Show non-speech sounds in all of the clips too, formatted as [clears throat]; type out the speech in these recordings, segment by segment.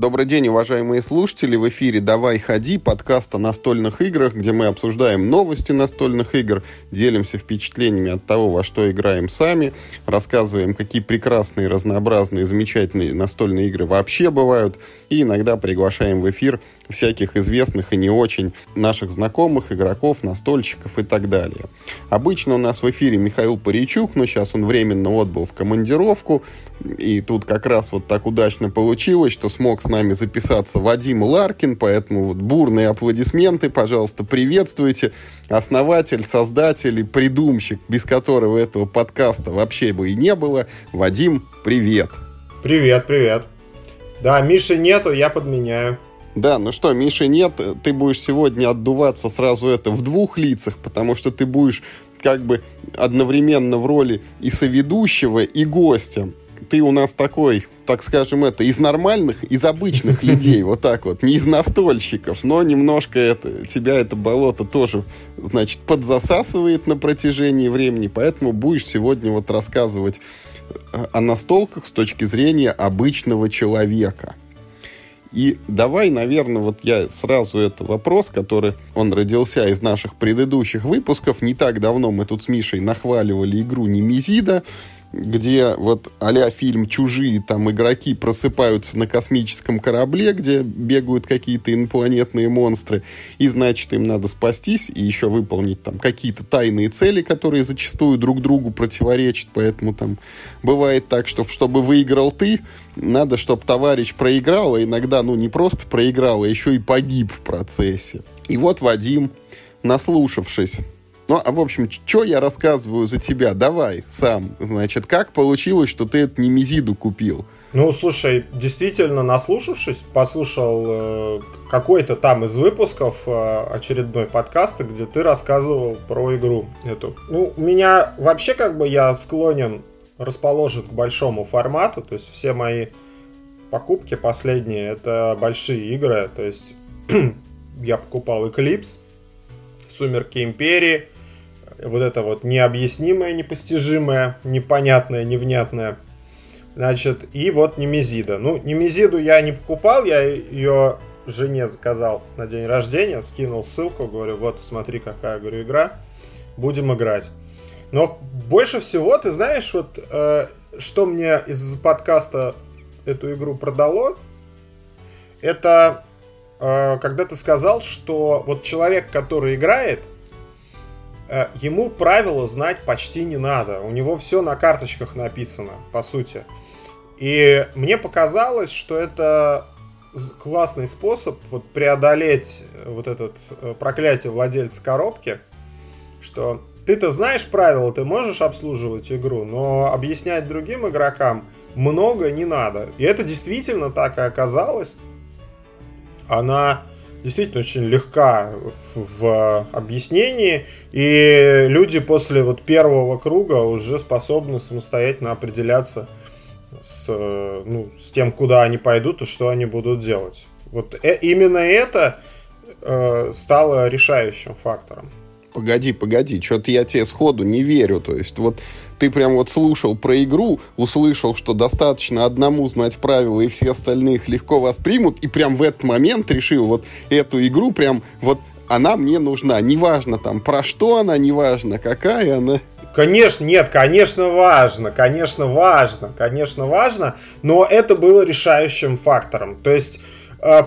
Добрый день, уважаемые слушатели. В эфире «Давай ходи» подкаст о настольных играх, где мы обсуждаем новости настольных игр, делимся впечатлениями от того, во что играем сами, рассказываем, какие прекрасные, разнообразные, замечательные настольные игры вообще бывают, и иногда приглашаем в эфир всяких известных и не очень наших знакомых, игроков, настольщиков и так далее. Обычно у нас в эфире Михаил Паричук, но сейчас он временно отбыл в командировку, и тут как раз вот так удачно получилось, что смог с нами записаться Вадим Ларкин, поэтому вот бурные аплодисменты, пожалуйста, приветствуйте. Основатель, создатель и придумщик, без которого этого подкаста вообще бы и не было. Вадим, привет. Привет, привет. Да, Миши нету, я подменяю. Да, ну что, Миши нет, ты будешь сегодня отдуваться сразу это в двух лицах, потому что ты будешь как бы одновременно в роли и соведущего, и гостя. Ты у нас такой, так скажем, это из нормальных, из обычных [laughs] людей, вот так вот, не из настольщиков, но немножко это, тебя это болото тоже, значит, подзасасывает на протяжении времени, поэтому будешь сегодня вот рассказывать о настолках с точки зрения обычного человека. И давай, наверное, вот я сразу это вопрос, который он родился из наших предыдущих выпусков. Не так давно мы тут с Мишей нахваливали игру Немезида где вот а фильм «Чужие», там игроки просыпаются на космическом корабле, где бегают какие-то инопланетные монстры, и, значит, им надо спастись и еще выполнить там какие-то тайные цели, которые зачастую друг другу противоречат, поэтому там бывает так, что чтобы выиграл ты, надо, чтобы товарищ проиграл, а иногда, ну, не просто проиграл, а еще и погиб в процессе. И вот Вадим, наслушавшись ну, а в общем, что я рассказываю за тебя? Давай сам. Значит, как получилось, что ты эту немезиду купил? Ну, слушай, действительно, наслушавшись, послушал э, какой-то там из выпусков э, очередной подкаста, где ты рассказывал про игру эту. Ну, меня вообще как бы я склонен, расположен к большому формату, то есть все мои покупки последние это большие игры, то есть [clears throat] я покупал Eclipse, Сумерки Империи, вот это вот необъяснимое, непостижимое, непонятное, невнятное. Значит, и вот Немезида. Ну, Немезиду я не покупал, я ее жене заказал на день рождения, скинул ссылку, говорю, вот, смотри, какая, говорю, игра, будем играть. Но больше всего, ты знаешь, вот, э, что мне из подкаста эту игру продало, это э, когда ты сказал, что вот человек, который играет, ему правила знать почти не надо. У него все на карточках написано, по сути. И мне показалось, что это классный способ вот преодолеть э, вот этот э, проклятие владельца коробки, что ты-то знаешь правила, ты можешь обслуживать игру, но объяснять другим игрокам много не надо. И это действительно так и оказалось. Она действительно очень легка в объяснении, и люди после вот первого круга уже способны самостоятельно определяться с, ну, с тем, куда они пойдут и что они будут делать. Вот э, именно это э, стало решающим фактором. Погоди, погоди, что-то я тебе сходу не верю. То есть вот ты прям вот слушал про игру, услышал, что достаточно одному знать правила, и все остальные их легко воспримут, и прям в этот момент решил вот эту игру прям вот она мне нужна. Неважно там про что она, неважно какая она. Конечно, нет, конечно важно, конечно важно, конечно важно, но это было решающим фактором. То есть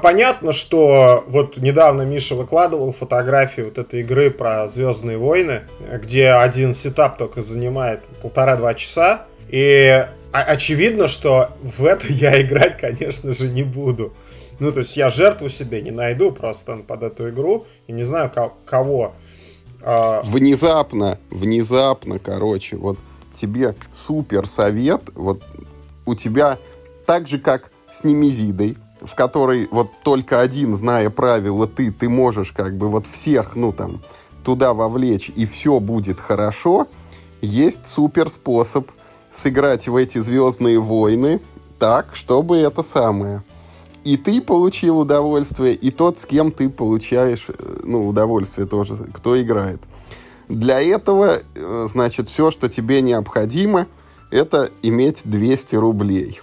понятно, что вот недавно Миша выкладывал фотографии вот этой игры про Звездные войны, где один сетап только занимает полтора-два часа. И очевидно, что в это я играть, конечно же, не буду. Ну, то есть я жертву себе не найду просто под эту игру и не знаю кого. А, внезапно, внезапно, короче, вот тебе супер совет, вот у тебя так же, как с Немезидой, в которой вот только один, зная правила, ты, ты можешь как бы вот всех, ну там, туда вовлечь, и все будет хорошо, есть супер способ сыграть в эти Звездные войны так, чтобы это самое. И ты получил удовольствие, и тот, с кем ты получаешь, э, ну, удовольствие тоже, кто играет. Для этого, э, значит, все, что тебе необходимо, это иметь 200 рублей.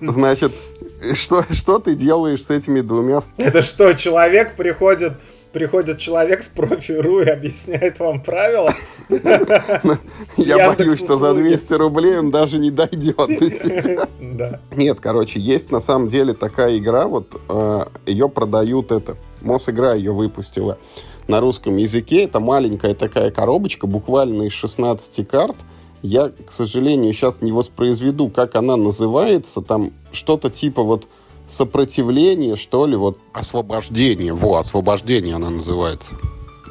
Значит, что, что ты делаешь с этими двумя? Это что, человек приходит приходит человек с профи.ру и объясняет вам правила. Я боюсь, что за 200 рублей он даже не дойдет Да. Нет, короче, есть на самом деле такая игра, вот э, ее продают это. Мосигра ее выпустила на русском языке. Это маленькая такая коробочка, буквально из 16 карт. Я, к сожалению, сейчас не воспроизведу, как она называется. Там что-то типа вот сопротивление, что ли, вот освобождение. Во, освобождение она называется.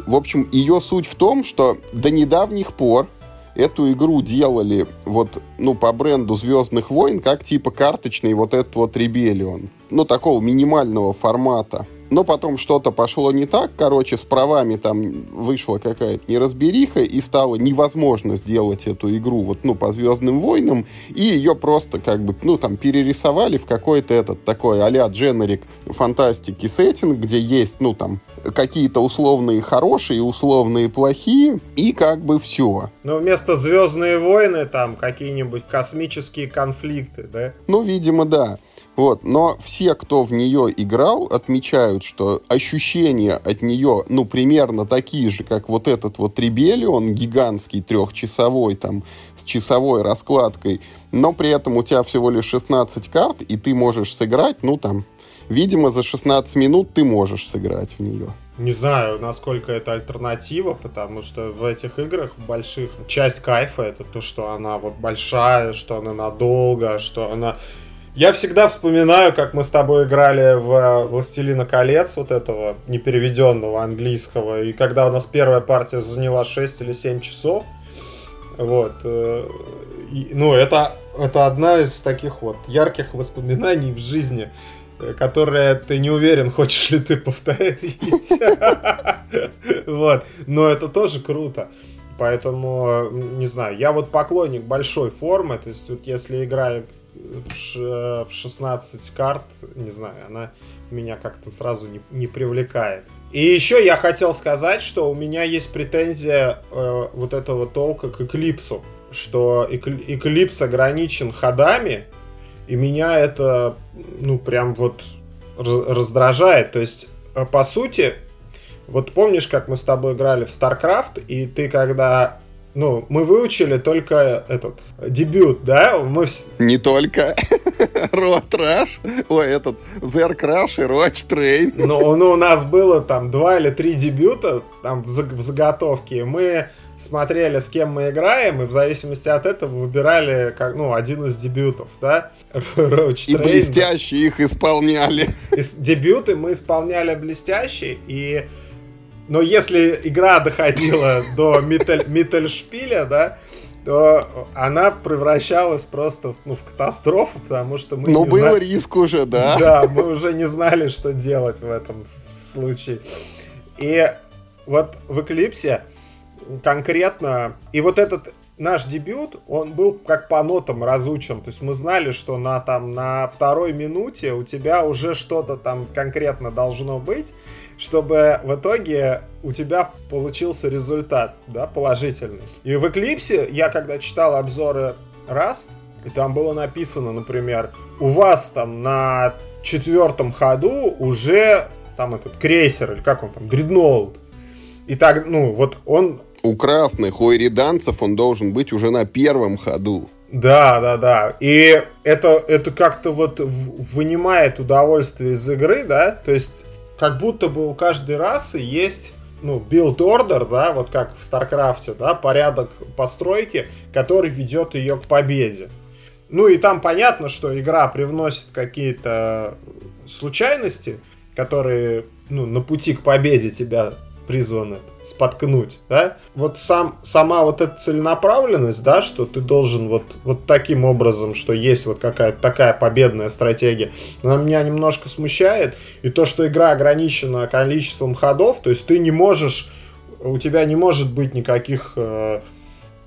В общем, ее суть в том, что до недавних пор эту игру делали вот, ну, по бренду Звездных войн, как типа карточный вот этот вот Ребелион. Ну, такого минимального формата. Но потом что-то пошло не так, короче, с правами там вышла какая-то неразбериха, и стало невозможно сделать эту игру вот, ну, по Звездным войнам, и ее просто как бы, ну, там, перерисовали в какой-то этот такой а-ля дженерик фантастики сеттинг, где есть, ну, там, какие-то условные хорошие, условные плохие, и как бы все. Ну, вместо Звездные войны там какие-нибудь космические конфликты, да? Ну, видимо, да. Вот, но все, кто в нее играл, отмечают, что ощущения от нее, ну, примерно такие же, как вот этот вот Ребелион, гигантский трехчасовой, там, с часовой раскладкой, но при этом у тебя всего лишь 16 карт, и ты можешь сыграть, ну, там, видимо, за 16 минут ты можешь сыграть в нее. Не знаю, насколько это альтернатива, потому что в этих играх больших часть кайфа это то, что она вот большая, что она надолго, что она я всегда вспоминаю, как мы с тобой играли в э, «Властелина колец», вот этого непереведенного английского, и когда у нас первая партия заняла 6 или 7 часов, вот, э, и, ну, это, это одна из таких вот ярких воспоминаний в жизни, э, которые ты не уверен, хочешь ли ты повторить. [laughs] Вот, но это тоже круто. Поэтому, не знаю, я вот поклонник большой формы, то есть вот если игра в 16 карт, не знаю, она меня как-то сразу не, не привлекает. И еще я хотел сказать, что у меня есть претензия э, вот этого толка к Эклипсу, что Эклипс ограничен ходами, и меня это, ну, прям вот раздражает. То есть, э, по сути, вот помнишь, как мы с тобой играли в StarCraft, и ты когда ну, мы выучили только этот дебют, да? Мы вс... Не только. [laughs] Road Rush, ой, этот Zer Crash и Roach Train. Ну, ну, у нас было там два или три дебюта там в, в заготовке. Мы смотрели, с кем мы играем, и в зависимости от этого выбирали как, ну, один из дебютов, да? [laughs] Roach Train. И блестяще их исполняли. Дебюты мы исполняли блестяще, и но если игра доходила до Миттельшпиля, да, то она превращалась просто ну, в катастрофу, потому что мы... Ну, был знали... риск уже, да. Да, мы уже не знали, что делать в этом случае. И вот в Эклипсе конкретно... И вот этот наш дебют, он был как по нотам разучен. То есть мы знали, что на, там, на второй минуте у тебя уже что-то там конкретно должно быть чтобы в итоге у тебя получился результат, да, положительный. И в Эклипсе я когда читал обзоры раз, и там было написано, например, у вас там на четвертом ходу уже там этот крейсер, или как он там, дредноут. И так, ну, вот он... У красных, у ириданцев он должен быть уже на первом ходу. Да, да, да. И это, это как-то вот вынимает удовольствие из игры, да. То есть как будто бы у каждой расы есть ну, build order, да, вот как в Старкрафте, да, порядок постройки, который ведет ее к победе. Ну и там понятно, что игра привносит какие-то случайности, которые ну, на пути к победе тебя призваны споткнуть, да? Вот сам, сама вот эта целенаправленность, да, что ты должен вот, вот таким образом, что есть вот какая-то такая победная стратегия, она меня немножко смущает. И то, что игра ограничена количеством ходов, то есть ты не можешь, у тебя не может быть никаких э,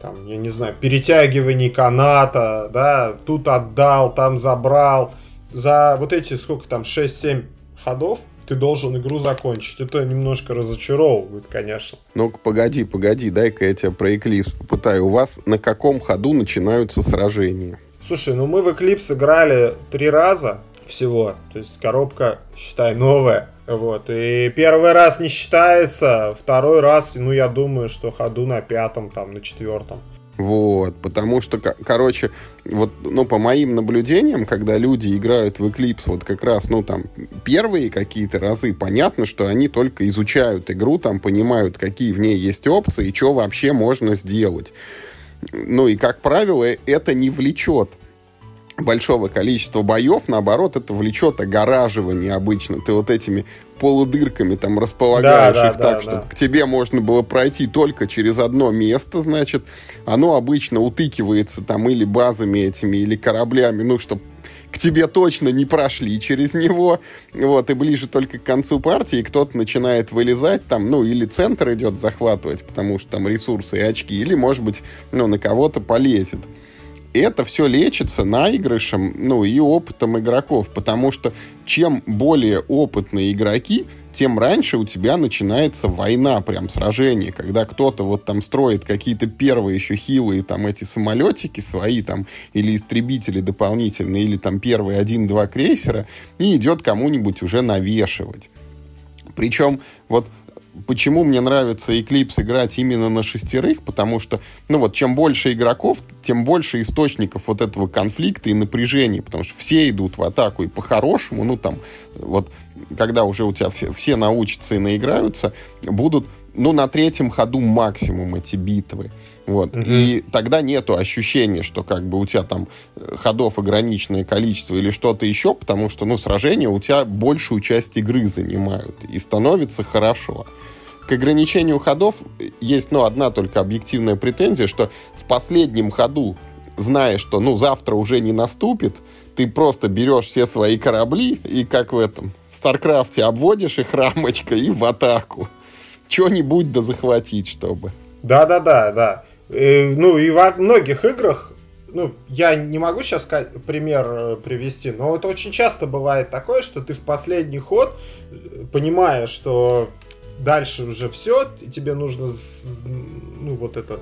там, я не знаю, перетягиваний каната, да, тут отдал, там забрал. За вот эти, сколько там, 6-7 ходов, ты должен игру закончить. Это немножко разочаровывает, конечно. Ну-ка, погоди, погоди, дай-ка я тебя про Eclipse попытаю. У вас на каком ходу начинаются сражения? Слушай, ну мы в Eclipse играли три раза всего. То есть коробка, считай, новая. Вот. И первый раз не считается, второй раз, ну, я думаю, что ходу на пятом, там, на четвертом. Вот, потому что, короче, вот, ну, по моим наблюдениям, когда люди играют в Eclipse, вот как раз, ну, там, первые какие-то разы, понятно, что они только изучают игру, там, понимают, какие в ней есть опции и что вообще можно сделать. Ну, и, как правило, это не влечет большого количества боев, наоборот, это влечет огораживание обычно. Ты вот этими полудырками там располагаешь да, их да, так, да, чтобы да. к тебе можно было пройти только через одно место, значит, оно обычно утыкивается там или базами этими, или кораблями, ну, чтобы к тебе точно не прошли через него, вот, и ближе только к концу партии кто-то начинает вылезать там, ну, или центр идет захватывать, потому что там ресурсы и очки, или, может быть, ну, на кого-то полезет это все лечится наигрышем, ну, и опытом игроков, потому что чем более опытные игроки, тем раньше у тебя начинается война, прям сражение, когда кто-то вот там строит какие-то первые еще хилые там эти самолетики свои там, или истребители дополнительные, или там первые один-два крейсера, и идет кому-нибудь уже навешивать. Причем вот почему мне нравится Eclipse играть именно на шестерых, потому что, ну вот, чем больше игроков, тем больше источников вот этого конфликта и напряжения, потому что все идут в атаку, и по-хорошему, ну там, вот, когда уже у тебя все, все научатся и наиграются, будут, ну, на третьем ходу максимум эти битвы. Вот. Угу. И тогда нету ощущения, что как бы у тебя там э, ходов ограниченное количество или что-то еще, потому что, ну, сражения у тебя большую часть игры занимают, и становится хорошо. К ограничению ходов есть, ну, одна только объективная претензия, что в последнем ходу, зная, что, ну, завтра уже не наступит, ты просто берешь все свои корабли и, как в этом, в Старкрафте обводишь их рамочкой и в атаку. Что-нибудь да захватить, чтобы. Да-да-да, да. Э, ну и во многих играх, ну, я не могу сейчас пример э, привести, но это очень часто бывает такое, что ты в последний ход, э, понимая, что дальше уже все, тебе нужно, ну, вот этот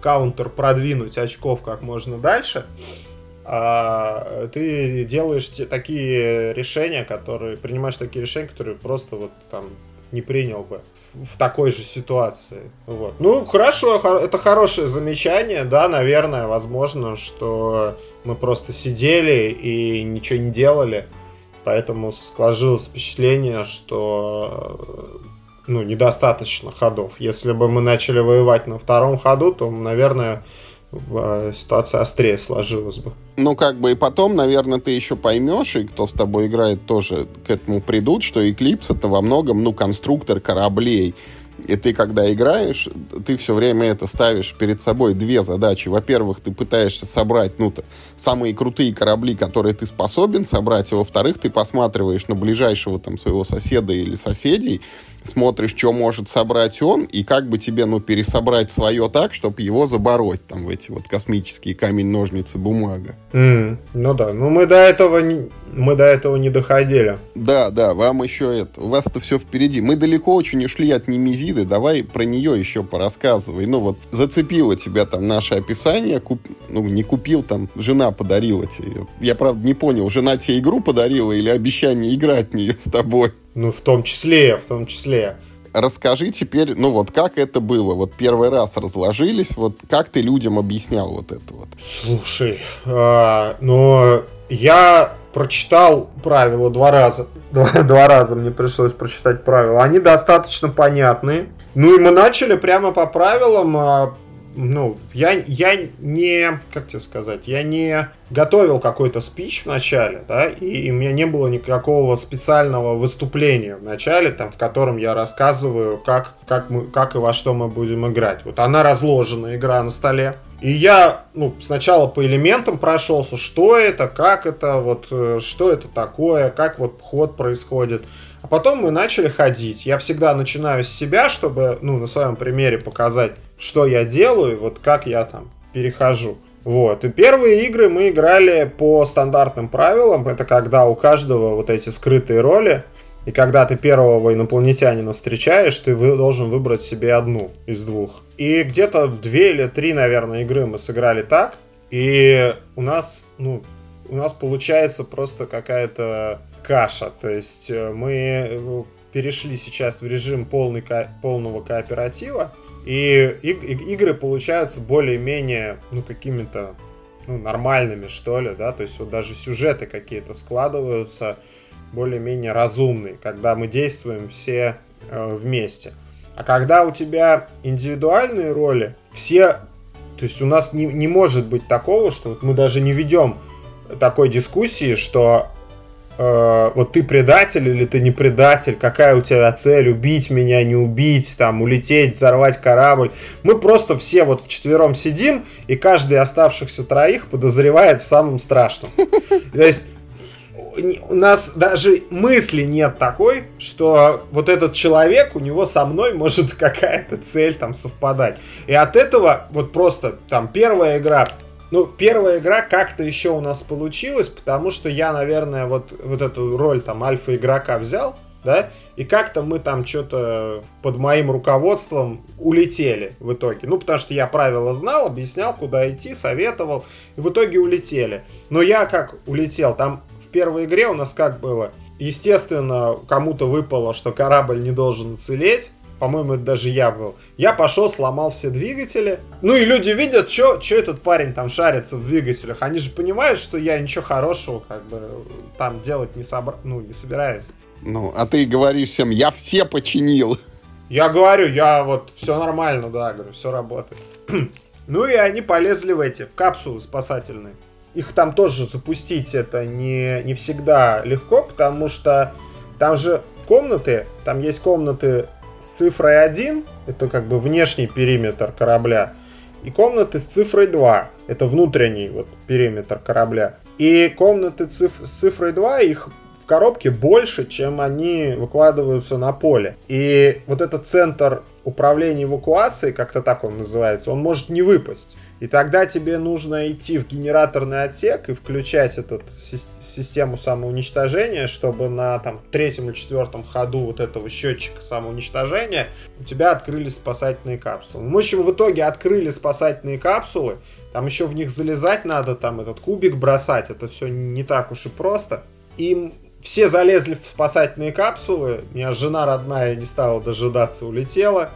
каунтер продвинуть очков как можно дальше, а ты делаешь такие решения, которые, принимаешь такие решения, которые просто вот там не принял бы в такой же ситуации. Вот. Ну, хорошо, это хорошее замечание, да, наверное, возможно, что мы просто сидели и ничего не делали, поэтому сложилось впечатление, что ну, недостаточно ходов. Если бы мы начали воевать на втором ходу, то, наверное, ситуация острее сложилась бы. Ну, как бы и потом, наверное, ты еще поймешь, и кто с тобой играет, тоже к этому придут, что Eclipse это во многом, ну, конструктор кораблей. И ты, когда играешь, ты все время это ставишь перед собой две задачи. Во-первых, ты пытаешься собрать, ну, самые крутые корабли, которые ты способен собрать, а во-вторых, ты посматриваешь на ближайшего там своего соседа или соседей, смотришь, что может собрать он, и как бы тебе, ну, пересобрать свое так, чтобы его забороть, там, в эти вот космические камень, ножницы, бумага. Mm, ну да, ну мы до этого не, мы до этого не доходили. Да, да, вам еще это, у вас-то все впереди. Мы далеко очень ушли от Немезиды, давай про нее еще порассказывай. Ну вот, зацепило тебя там наше описание, куп... ну не купил, там жена подарила тебе. Я, правда, не понял, жена тебе игру подарила или обещание играть в нее с тобой? Ну, в том числе, в том числе. Расскажи теперь, ну вот как это было? Вот первый раз разложились, вот как ты людям объяснял вот это вот? Слушай, а, ну я прочитал правила два раза. Два, два раза мне пришлось прочитать правила. Они достаточно понятные. Ну и мы начали прямо по правилам а, ну, я, я не, как тебе сказать, я не готовил какой-то спич в начале, да, и у меня не было никакого специального выступления в начале, там, в котором я рассказываю, как, как, мы, как и во что мы будем играть. Вот она разложена, игра на столе. И я, ну, сначала по элементам прошелся, что это, как это, вот, э, что это такое, как вот ход происходит. А потом мы начали ходить. Я всегда начинаю с себя, чтобы, ну, на своем примере показать, что я делаю, вот как я там перехожу. Вот. И первые игры мы играли по стандартным правилам. Это когда у каждого вот эти скрытые роли И когда ты первого инопланетянина встречаешь, ты вы, должен выбрать себе одну из двух. И где-то в две или три, наверное, игры мы сыграли так. И у нас, ну, у нас получается просто какая-то каша. То есть э, мы ну, перешли сейчас в режим полный, ко- полного кооператива. И, и, и игры получаются более-менее, ну, какими-то ну, нормальными, что ли, да, то есть вот даже сюжеты какие-то складываются более-менее разумные, когда мы действуем все э, вместе. А когда у тебя индивидуальные роли, все, то есть у нас не, не может быть такого, что вот мы даже не ведем такой дискуссии, что э, вот ты предатель или ты не предатель, какая у тебя цель, убить меня, не убить, там, улететь, взорвать корабль. Мы просто все вот вчетвером сидим, и каждый оставшихся троих подозревает в самом страшном. [laughs] То есть у нас даже мысли нет такой, что вот этот человек, у него со мной может [laughs] какая-то цель там совпадать. И от этого вот просто там первая игра, ну, первая игра как-то еще у нас получилась, потому что я, наверное, вот, вот эту роль там альфа-игрока взял, да, и как-то мы там что-то под моим руководством улетели в итоге. Ну, потому что я правила знал, объяснял, куда идти, советовал, и в итоге улетели. Но я как улетел, там первой игре у нас как было? Естественно, кому-то выпало, что корабль не должен уцелеть. По-моему, это даже я был. Я пошел, сломал все двигатели. Ну и люди видят, что этот парень там шарится в двигателях. Они же понимают, что я ничего хорошего как бы там делать не, собра... ну, не собираюсь. Ну, а ты говоришь всем, я все починил. Я говорю, я вот все нормально, да, говорю, все работает. [clears throat] ну и они полезли в эти, в капсулы спасательные их там тоже запустить это не, не всегда легко, потому что там же комнаты, там есть комнаты с цифрой 1, это как бы внешний периметр корабля, и комнаты с цифрой 2, это внутренний вот периметр корабля. И комнаты циф- с цифрой 2, их в коробке больше, чем они выкладываются на поле. И вот этот центр управления эвакуацией, как-то так он называется, он может не выпасть. И тогда тебе нужно идти в генераторный отсек и включать эту систему самоуничтожения, чтобы на там, третьем или четвертом ходу вот этого счетчика самоуничтожения у тебя открылись спасательные капсулы. Мы, общем, в итоге открыли спасательные капсулы, там еще в них залезать надо, там этот кубик бросать, это все не так уж и просто. И все залезли в спасательные капсулы, меня жена родная не стала дожидаться, улетела.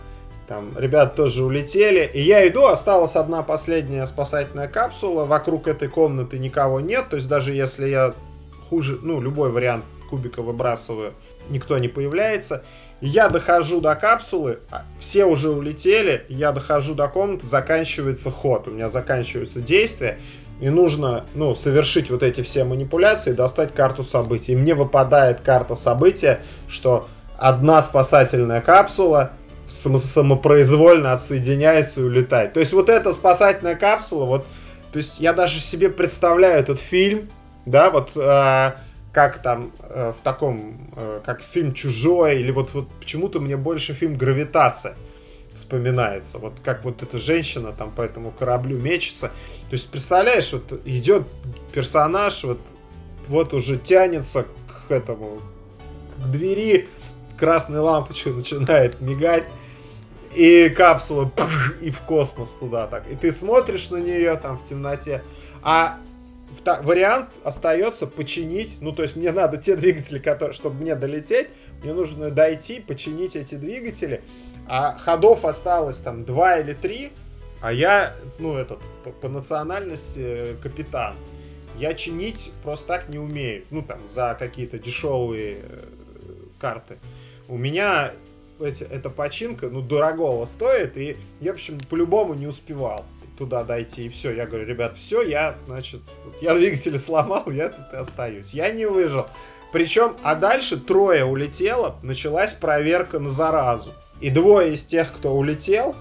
Там ребята тоже улетели. И я иду, осталась одна последняя спасательная капсула. Вокруг этой комнаты никого нет. То есть даже если я хуже, ну, любой вариант кубика выбрасываю, никто не появляется. Я дохожу до капсулы, а все уже улетели, я дохожу до комнаты, заканчивается ход, у меня заканчивается действие, и нужно, ну, совершить вот эти все манипуляции, достать карту событий. И мне выпадает карта события, что одна спасательная капсула, самопроизвольно отсоединяется и улетает. То есть вот эта спасательная капсула, вот, то есть я даже себе представляю этот фильм, да, вот э, как там э, в таком, э, как фильм «Чужой», или вот, вот почему-то мне больше фильм «Гравитация» вспоминается. Вот как вот эта женщина там по этому кораблю мечется. То есть, представляешь, вот идет персонаж, вот, вот уже тянется к этому, к двери, красная лампочка начинает мигать, и капсула [laughs] и в космос туда так. И ты смотришь на нее там в темноте. А вариант остается починить, ну то есть мне надо те двигатели, которые, чтобы мне долететь, мне нужно дойти, починить эти двигатели, а ходов осталось там два или три, а я, ну этот, по, по национальности э, капитан. Я чинить просто так не умею, ну там за какие-то дешевые э, карты. У меня эти, эта починка, ну, дорогого стоит, и я, в общем, по-любому не успевал туда дойти, и все. Я говорю, ребят, все, я, значит, я двигатель сломал, я тут и остаюсь. Я не выжил. Причем, а дальше трое улетело, началась проверка на заразу. И двое из тех, кто улетел,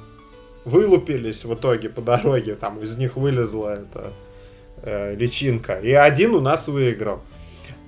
вылупились в итоге по дороге, там из них вылезла эта э, личинка, и один у нас выиграл.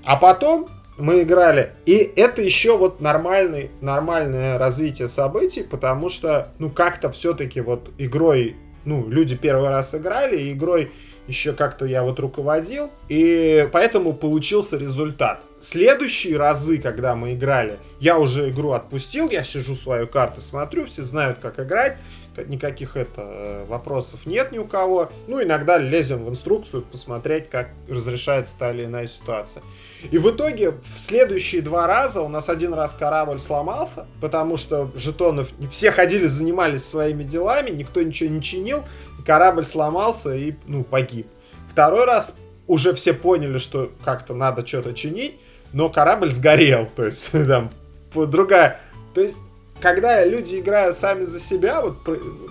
А потом мы играли. И это еще вот нормальный, нормальное развитие событий, потому что, ну, как-то все-таки вот игрой, ну, люди первый раз играли, и игрой еще как-то я вот руководил, и поэтому получился результат. следующие разы, когда мы играли, я уже игру отпустил, я сижу свою карту, смотрю, все знают, как играть, никаких это э, вопросов нет ни у кого. Ну, иногда лезем в инструкцию посмотреть, как разрешается та или иная ситуация. И в итоге в следующие два раза у нас один раз корабль сломался, потому что жетонов все ходили, занимались своими делами, никто ничего не чинил, корабль сломался и ну погиб. Второй раз уже все поняли, что как-то надо что-то чинить, но корабль сгорел, то есть [laughs] там другая, то есть когда люди играют сами за себя, вот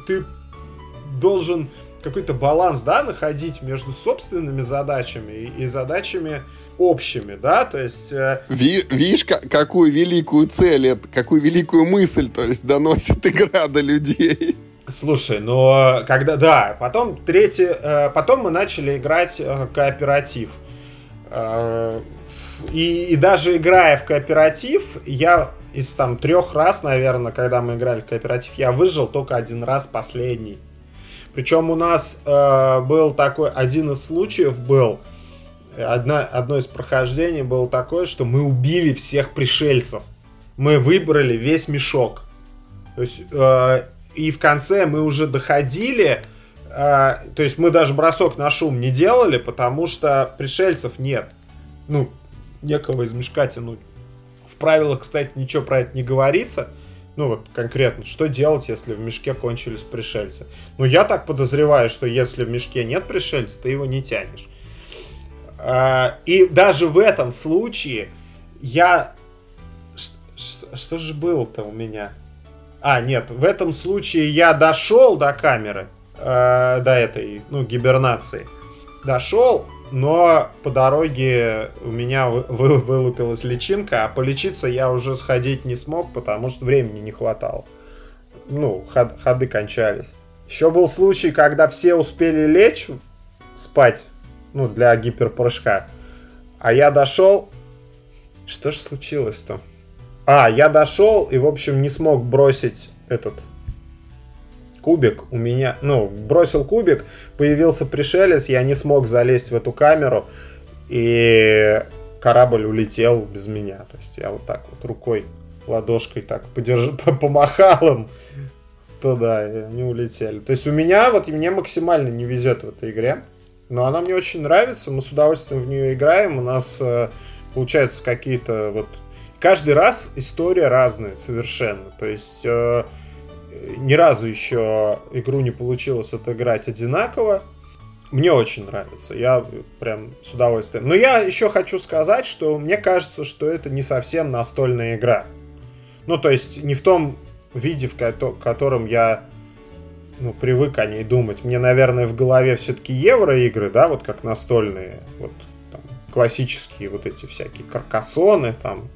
ты должен какой-то баланс, да, находить между собственными задачами и, и задачами общими, да, то есть... Э... Ви, видишь, какую великую цель, это, какую великую мысль, то есть, доносит игра до людей. Слушай, но когда, да, потом третий, э, потом мы начали играть э, кооператив. Э, и, и даже играя в кооператив, я из там трех раз, наверное, когда мы играли в кооператив, я выжил только один раз последний. Причем у нас э, был такой, один из случаев был, одна, одно из прохождений было такое, что мы убили всех пришельцев. Мы выбрали весь мешок. То есть, э, и в конце мы уже доходили, э, то есть мы даже бросок на шум не делали, потому что пришельцев нет. Ну, некого из мешка тянуть. В правилах, кстати, ничего про это не говорится. Ну вот конкретно, что делать, если в мешке кончились пришельцы? Ну я так подозреваю, что если в мешке нет пришельца, ты его не тянешь. А, и даже в этом случае я... Что, что же было-то у меня? А, нет, в этом случае я дошел до камеры, э, до этой, ну, гибернации. Дошел, но по дороге у меня вы, вылупилась личинка, а полечиться я уже сходить не смог, потому что времени не хватало. Ну, ход, ходы кончались. Еще был случай, когда все успели лечь спать, ну, для гиперпрыжка. А я дошел... Что же случилось-то? А, я дошел и, в общем, не смог бросить этот кубик у меня, ну, бросил кубик, появился пришелец, я не смог залезть в эту камеру, и корабль улетел без меня. То есть я вот так вот рукой, ладошкой так подерж... [laughs] помахал им туда, и они улетели. То есть у меня, вот мне максимально не везет в этой игре, но она мне очень нравится, мы с удовольствием в нее играем, у нас э, получаются какие-то вот... Каждый раз история разная совершенно. То есть э, ни разу еще игру не получилось отыграть одинаково. Мне очень нравится, я прям с удовольствием. Но я еще хочу сказать, что мне кажется, что это не совсем настольная игра. Ну, то есть не в том виде, в котором я ну, привык о ней думать. Мне, наверное, в голове все-таки евроигры, да, вот как настольные, вот там, классические вот эти всякие каркасоны, там,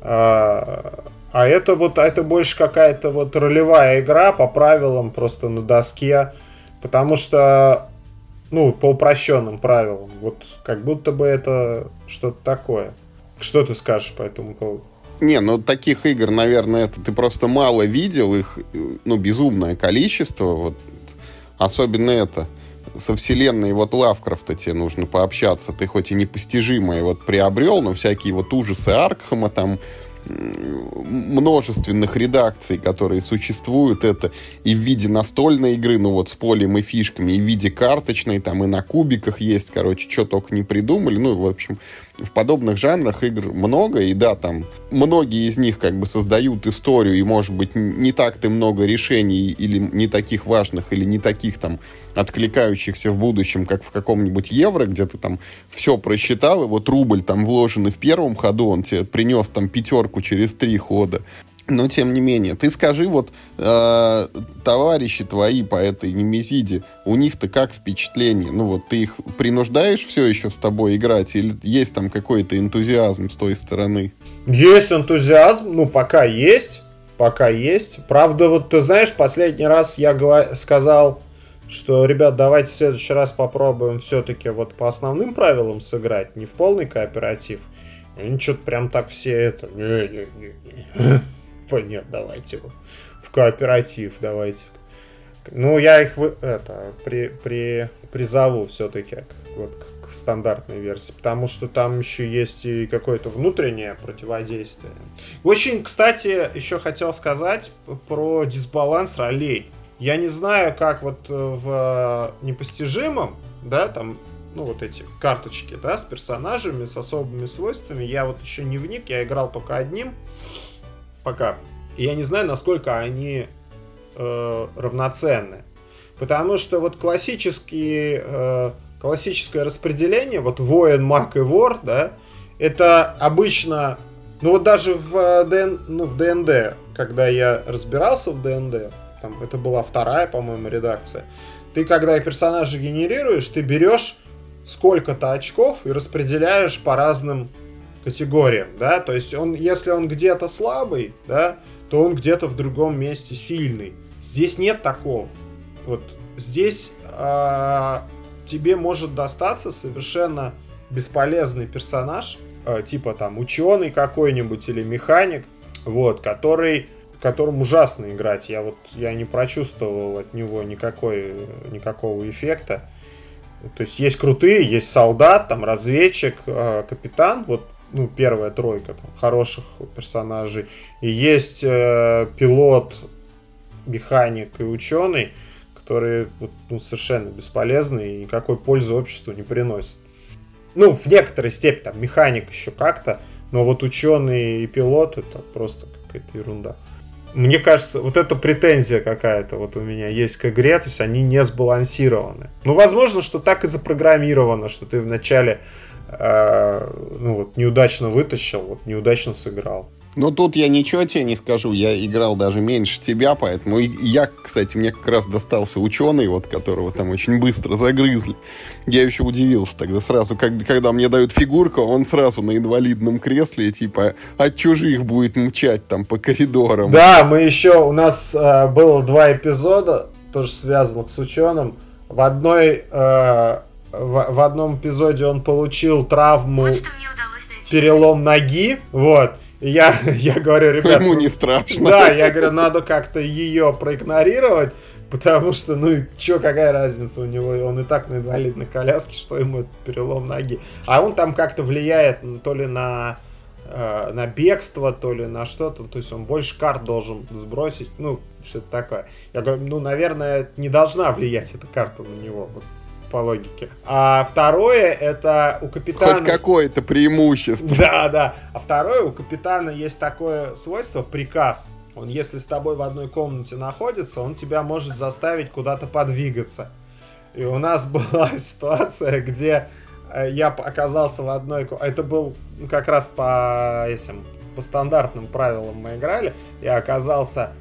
а, а это вот, а это больше какая-то вот ролевая игра по правилам просто на доске. Потому что, ну, по упрощенным правилам. Вот как будто бы это что-то такое. Что ты скажешь по этому поводу? Не, ну таких игр, наверное, это ты просто мало видел, их, ну, безумное количество, вот, особенно это, со вселенной вот Лавкрафта тебе нужно пообщаться, ты хоть и непостижимое вот приобрел, но всякие вот ужасы Аркхема там, множественных редакций, которые существуют, это и в виде настольной игры, ну вот с полем и фишками, и в виде карточной, там и на кубиках есть, короче, что только не придумали. Ну, в общем, в подобных жанрах игр много, и да, там многие из них как бы создают историю, и, может быть, не так-то много решений, или не таких важных, или не таких там откликающихся в будущем, как в каком-нибудь евро, где ты там все просчитал, и вот рубль там вложенный в первом ходу, он тебе принес там пятерку через три хода. Но тем не менее, ты скажи, вот э, товарищи твои по этой немезиде, у них-то как впечатление? Ну вот ты их принуждаешь все еще с тобой играть, или есть там какой-то энтузиазм с той стороны? Есть энтузиазм, ну пока есть, пока есть. Правда, вот ты знаешь, последний раз я сказал, что, ребят, давайте в следующий раз попробуем все-таки вот по основным правилам сыграть, не в полный кооператив. Они что-то прям так все это... Не-не-не. Нет, давайте вот в кооператив, давайте. Ну, я их это, при, при, призову все-таки вот, к стандартной версии, потому что там еще есть и какое-то внутреннее противодействие. Очень, кстати, еще хотел сказать про дисбаланс ролей. Я не знаю, как вот в непостижимом, да, там, ну, вот эти карточки, да, с персонажами, с особыми свойствами. Я вот еще не вник, я играл только одним пока. Я не знаю, насколько они э, равноценны. Потому что вот классические, э, классическое распределение, вот воин, маг и вор, да, это обычно, ну вот даже в, ДН, ну, в ДНД, когда я разбирался в ДНД, там это была вторая, по-моему, редакция, ты когда персонажа генерируешь, ты берешь сколько-то очков и распределяешь по разным категориям, да, то есть он, если он где-то слабый, да, то он где-то в другом месте сильный. Здесь нет такого. Вот здесь э, тебе может достаться совершенно бесполезный персонаж, э, типа там ученый какой-нибудь или механик, вот, который которым ужасно играть. Я вот я не прочувствовал от него никакой, никакого эффекта. То есть есть крутые, есть солдат, там разведчик, э, капитан, вот ну, первая тройка там, хороших персонажей. И есть э, пилот, механик и ученый, которые ну, совершенно бесполезны и никакой пользы обществу не приносят. Ну, в некоторой степени, там, механик еще как-то, но вот ученый и пилот это просто какая-то ерунда. Мне кажется, вот эта претензия какая-то вот у меня есть к игре, то есть они не сбалансированы. Ну, возможно, что так и запрограммировано, что ты вначале ну, вот, неудачно вытащил, вот, неудачно сыграл. Ну, тут я ничего тебе не скажу. Я играл даже меньше тебя, поэтому... Я, кстати, мне как раз достался ученый, вот которого там очень быстро загрызли. Я еще удивился тогда сразу, как, когда мне дают фигурку, он сразу на инвалидном кресле, типа, от чужих будет мчать там по коридорам. Да, мы еще... У нас э, было два эпизода, тоже связанных с ученым. В одной... Э, в, в одном эпизоде он получил травму... Вот перелом ноги, вот, я, [laughs] я говорю, ребят... Ему не страшно. Да, я говорю, надо как-то ее проигнорировать, потому что, ну, чё, какая разница у него, он и так на инвалидной коляске, что ему этот перелом ноги. А он там как-то влияет ну, то ли на, э, на бегство, то ли на что-то, то есть он больше карт должен сбросить, ну, что-то такое. Я говорю, ну, наверное, не должна влиять эта карта на него, вот по логике. А второе, это у капитана... Хоть какое-то преимущество. Да, да. А второе, у капитана есть такое свойство, приказ. Он, если с тобой в одной комнате находится, он тебя может заставить куда-то подвигаться. И у нас [laughs] была ситуация, где э, я оказался в одной... Это был ну, как раз по этим по стандартным правилам мы играли. Я оказался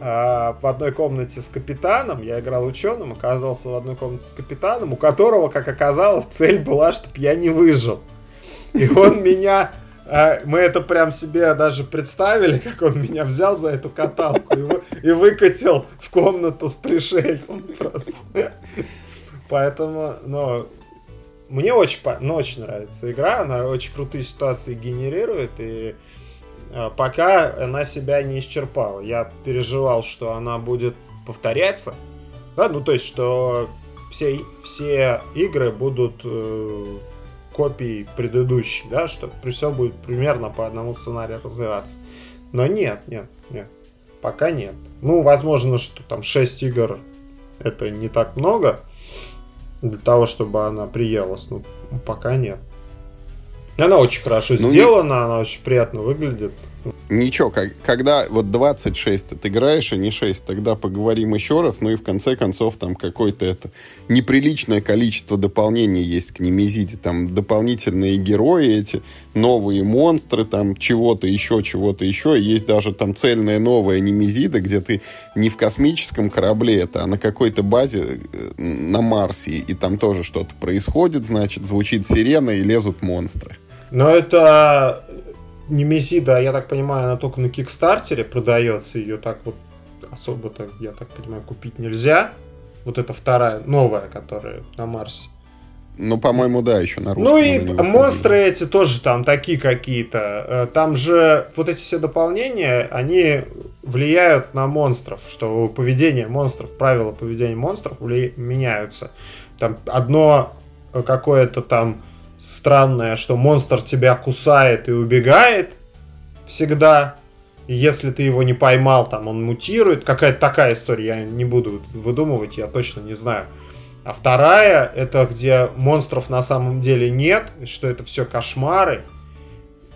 в одной комнате с капитаном, я играл ученым, оказался в одной комнате с капитаном, у которого, как оказалось, цель была, чтобы я не выжил. И он [laughs] меня... А, мы это прям себе даже представили, как он меня взял за эту каталку и, и выкатил в комнату с пришельцем просто. Поэтому, ну, мне очень, ну, очень нравится игра, она очень крутые ситуации генерирует, и пока она себя не исчерпала. Я переживал, что она будет повторяться. Да, ну то есть, что все, все игры будут э, копией предыдущей, да, что всем будет примерно по одному сценарию развиваться. Но нет, нет, нет. Пока нет. Ну, возможно, что там 6 игр это не так много для того, чтобы она приелась. Ну, пока нет. Она очень хорошо ну, сделана, не... она очень приятно выглядит. Ничего, как, когда вот 26 отыграешь, а не 6, тогда поговорим еще раз. Ну и в конце концов там какое-то это неприличное количество дополнений есть к Немезиде. Там дополнительные герои эти, новые монстры, там чего-то еще, чего-то еще. Есть даже там цельная новая Немезида, где ты не в космическом корабле это, а на какой-то базе э, на Марсе. И там тоже что-то происходит, значит, звучит сирена и лезут монстры. Но это Немезида, я так понимаю, она только на Кикстартере продается, ее так вот особо-то, я так понимаю, купить нельзя. Вот это вторая, новая, которая на Марсе. Ну, по-моему, да, еще на русском. Ну и монстры эти тоже там такие какие-то. Э, там же вот эти все дополнения, они влияют на монстров, что поведение монстров, правила поведения монстров вли... меняются. Там одно какое-то там странное, что монстр тебя кусает и убегает всегда. И если ты его не поймал, там он мутирует. Какая-то такая история, я не буду выдумывать, я точно не знаю. А вторая, это где монстров на самом деле нет, что это все кошмары.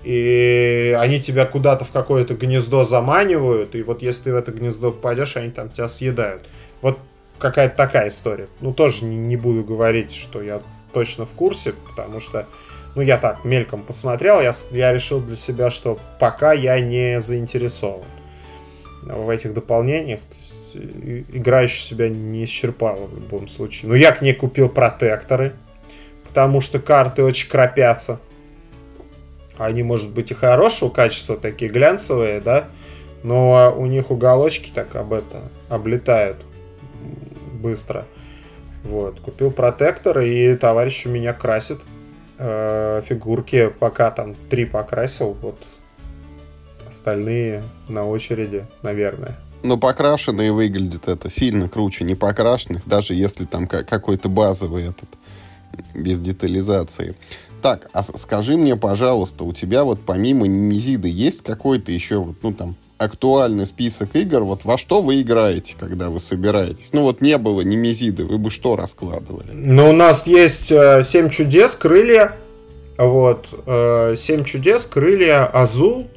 И они тебя куда-то в какое-то гнездо заманивают, и вот если ты в это гнездо попадешь, они там тебя съедают. Вот какая-то такая история. Ну, тоже не, не буду говорить, что я точно в курсе, потому что, ну, я так мельком посмотрел, я, я решил для себя, что пока я не заинтересован в этих дополнениях. Есть, игра еще себя не исчерпала в любом случае. Но я к ней купил протекторы, потому что карты очень кропятся. Они, может быть, и хорошего качества, такие глянцевые, да, но у них уголочки так об это облетают быстро. Вот, купил протектор, и товарищ у меня красит э, фигурки, пока там три покрасил, вот остальные на очереди, наверное. Но покрашенные выглядит это сильно круче не покрашенных, даже если там какой-то базовый этот, без детализации. Так, а скажи мне, пожалуйста, у тебя вот помимо Немезиды есть какой-то еще вот, ну там, актуальный список игр, вот во что вы играете, когда вы собираетесь? Ну вот не было Немезиды, вы бы что раскладывали? Ну у нас есть э, «Семь чудес», «Крылья», вот, э, «Семь чудес», «Крылья», «Азул».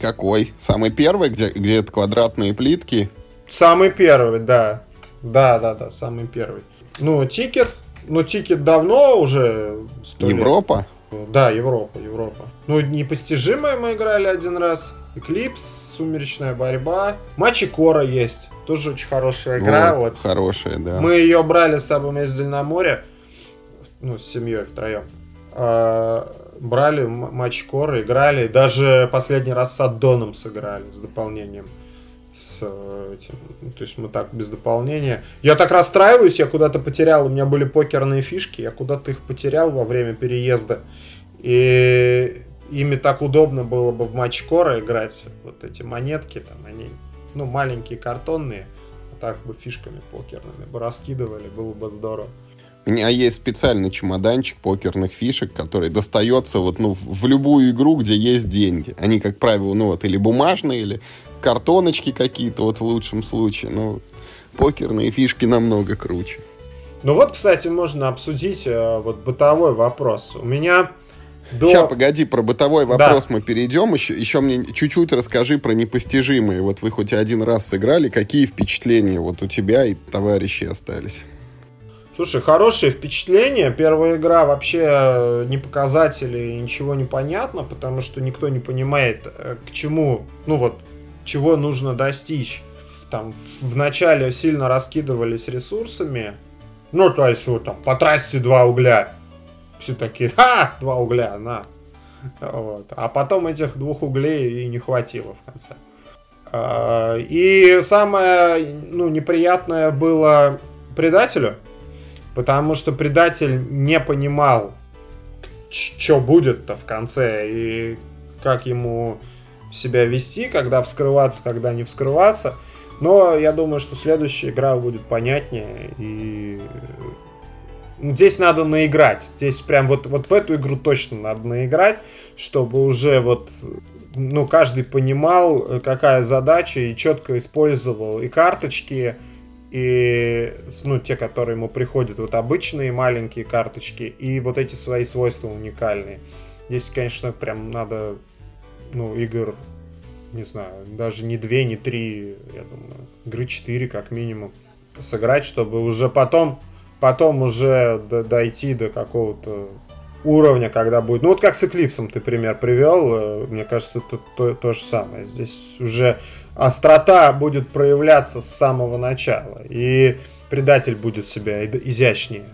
Какой? Самый первый, где, где это квадратные плитки? Самый первый, да. Да, да, да, самый первый. Ну, «Ticket», ну, «Ticket» давно уже. Европа? Лет. Да, Европа, Европа. Ну, «Непостижимое» мы играли один раз. Эклипс, Сумеречная борьба. Мачи Коро есть. Тоже очень хорошая игра. Вот, вот. Хорошая, да. Мы ее брали с собой, ездили на море. Ну, с семьей втроем. А, брали Мачи Коро, играли. Даже последний раз с аддоном сыграли, с дополнением. С этим. Ну, то есть мы так без дополнения. Я так расстраиваюсь, я куда-то потерял. У меня были покерные фишки, я куда-то их потерял во время переезда. И ими так удобно было бы в матч кора играть. Вот эти монетки там, они, ну, маленькие картонные, а так бы фишками покерными бы раскидывали, было бы здорово. У меня есть специальный чемоданчик покерных фишек, который достается вот, ну, в любую игру, где есть деньги. Они, как правило, ну, вот, или бумажные, или картоночки какие-то, вот в лучшем случае. Ну, покерные фишки намного круче. Ну вот, кстати, можно обсудить э, вот бытовой вопрос. У меня до... Сейчас, погоди, про бытовой вопрос да. мы перейдем. Еще, еще мне чуть-чуть расскажи про непостижимые. Вот вы хоть один раз сыграли, какие впечатления вот у тебя и товарищи остались? Слушай, хорошие впечатления. Первая игра вообще э, не показатели, ничего не понятно, потому что никто не понимает, э, к чему, ну вот, чего нужно достичь. Там в начале сильно раскидывались ресурсами. Ну, то есть, вот там, потратьте два угля все такие, ха, два угля, на. Вот. А потом этих двух углей и не хватило в конце. А, и самое ну, неприятное было предателю, потому что предатель не понимал, что будет-то в конце и как ему себя вести, когда вскрываться, когда не вскрываться. Но я думаю, что следующая игра будет понятнее и здесь надо наиграть. Здесь прям вот, вот в эту игру точно надо наиграть, чтобы уже вот ну, каждый понимал, какая задача, и четко использовал и карточки, и ну, те, которые ему приходят, вот обычные маленькие карточки, и вот эти свои свойства уникальные. Здесь, конечно, прям надо, ну, игр, не знаю, даже не две, не три, я думаю, игры четыре как минимум сыграть, чтобы уже потом потом уже дойти до какого-то уровня, когда будет... Ну вот как с Эклипсом ты пример привел, э, мне кажется, тут то, то же самое. Здесь уже острота будет проявляться с самого начала, и предатель будет себя изящнее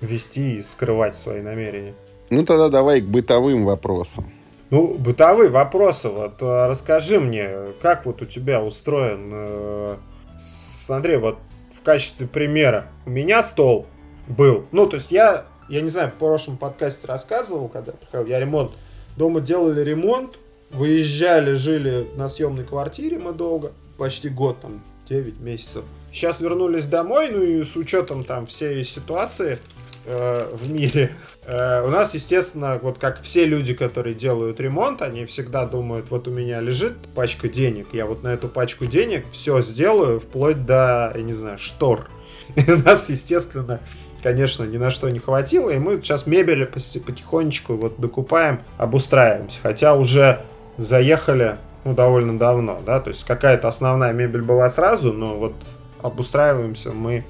вести и скрывать свои намерения. Ну тогда давай к бытовым вопросам. Ну, бытовые вопросы. Вот э, расскажи мне, как вот у тебя устроен... Э, смотри, вот в качестве примера. У меня стол был. Ну, то есть я, я не знаю, в прошлом подкасте рассказывал, когда приходил, я ремонт. Дома делали ремонт, выезжали, жили на съемной квартире мы долго. почти год, там, 9 месяцев. Сейчас вернулись домой, ну и с учетом там всей ситуации э, в мире, э, у нас, естественно, вот как все люди, которые делают ремонт, они всегда думают, вот у меня лежит пачка денег, я вот на эту пачку денег все сделаю, вплоть до, я не знаю, штор. [laughs] И у нас, естественно, конечно, ни на что не хватило, и мы сейчас мебели потихонечку вот докупаем, обустраиваемся. Хотя уже заехали ну, довольно давно, да, то есть какая-то основная мебель была сразу, но вот обустраиваемся мы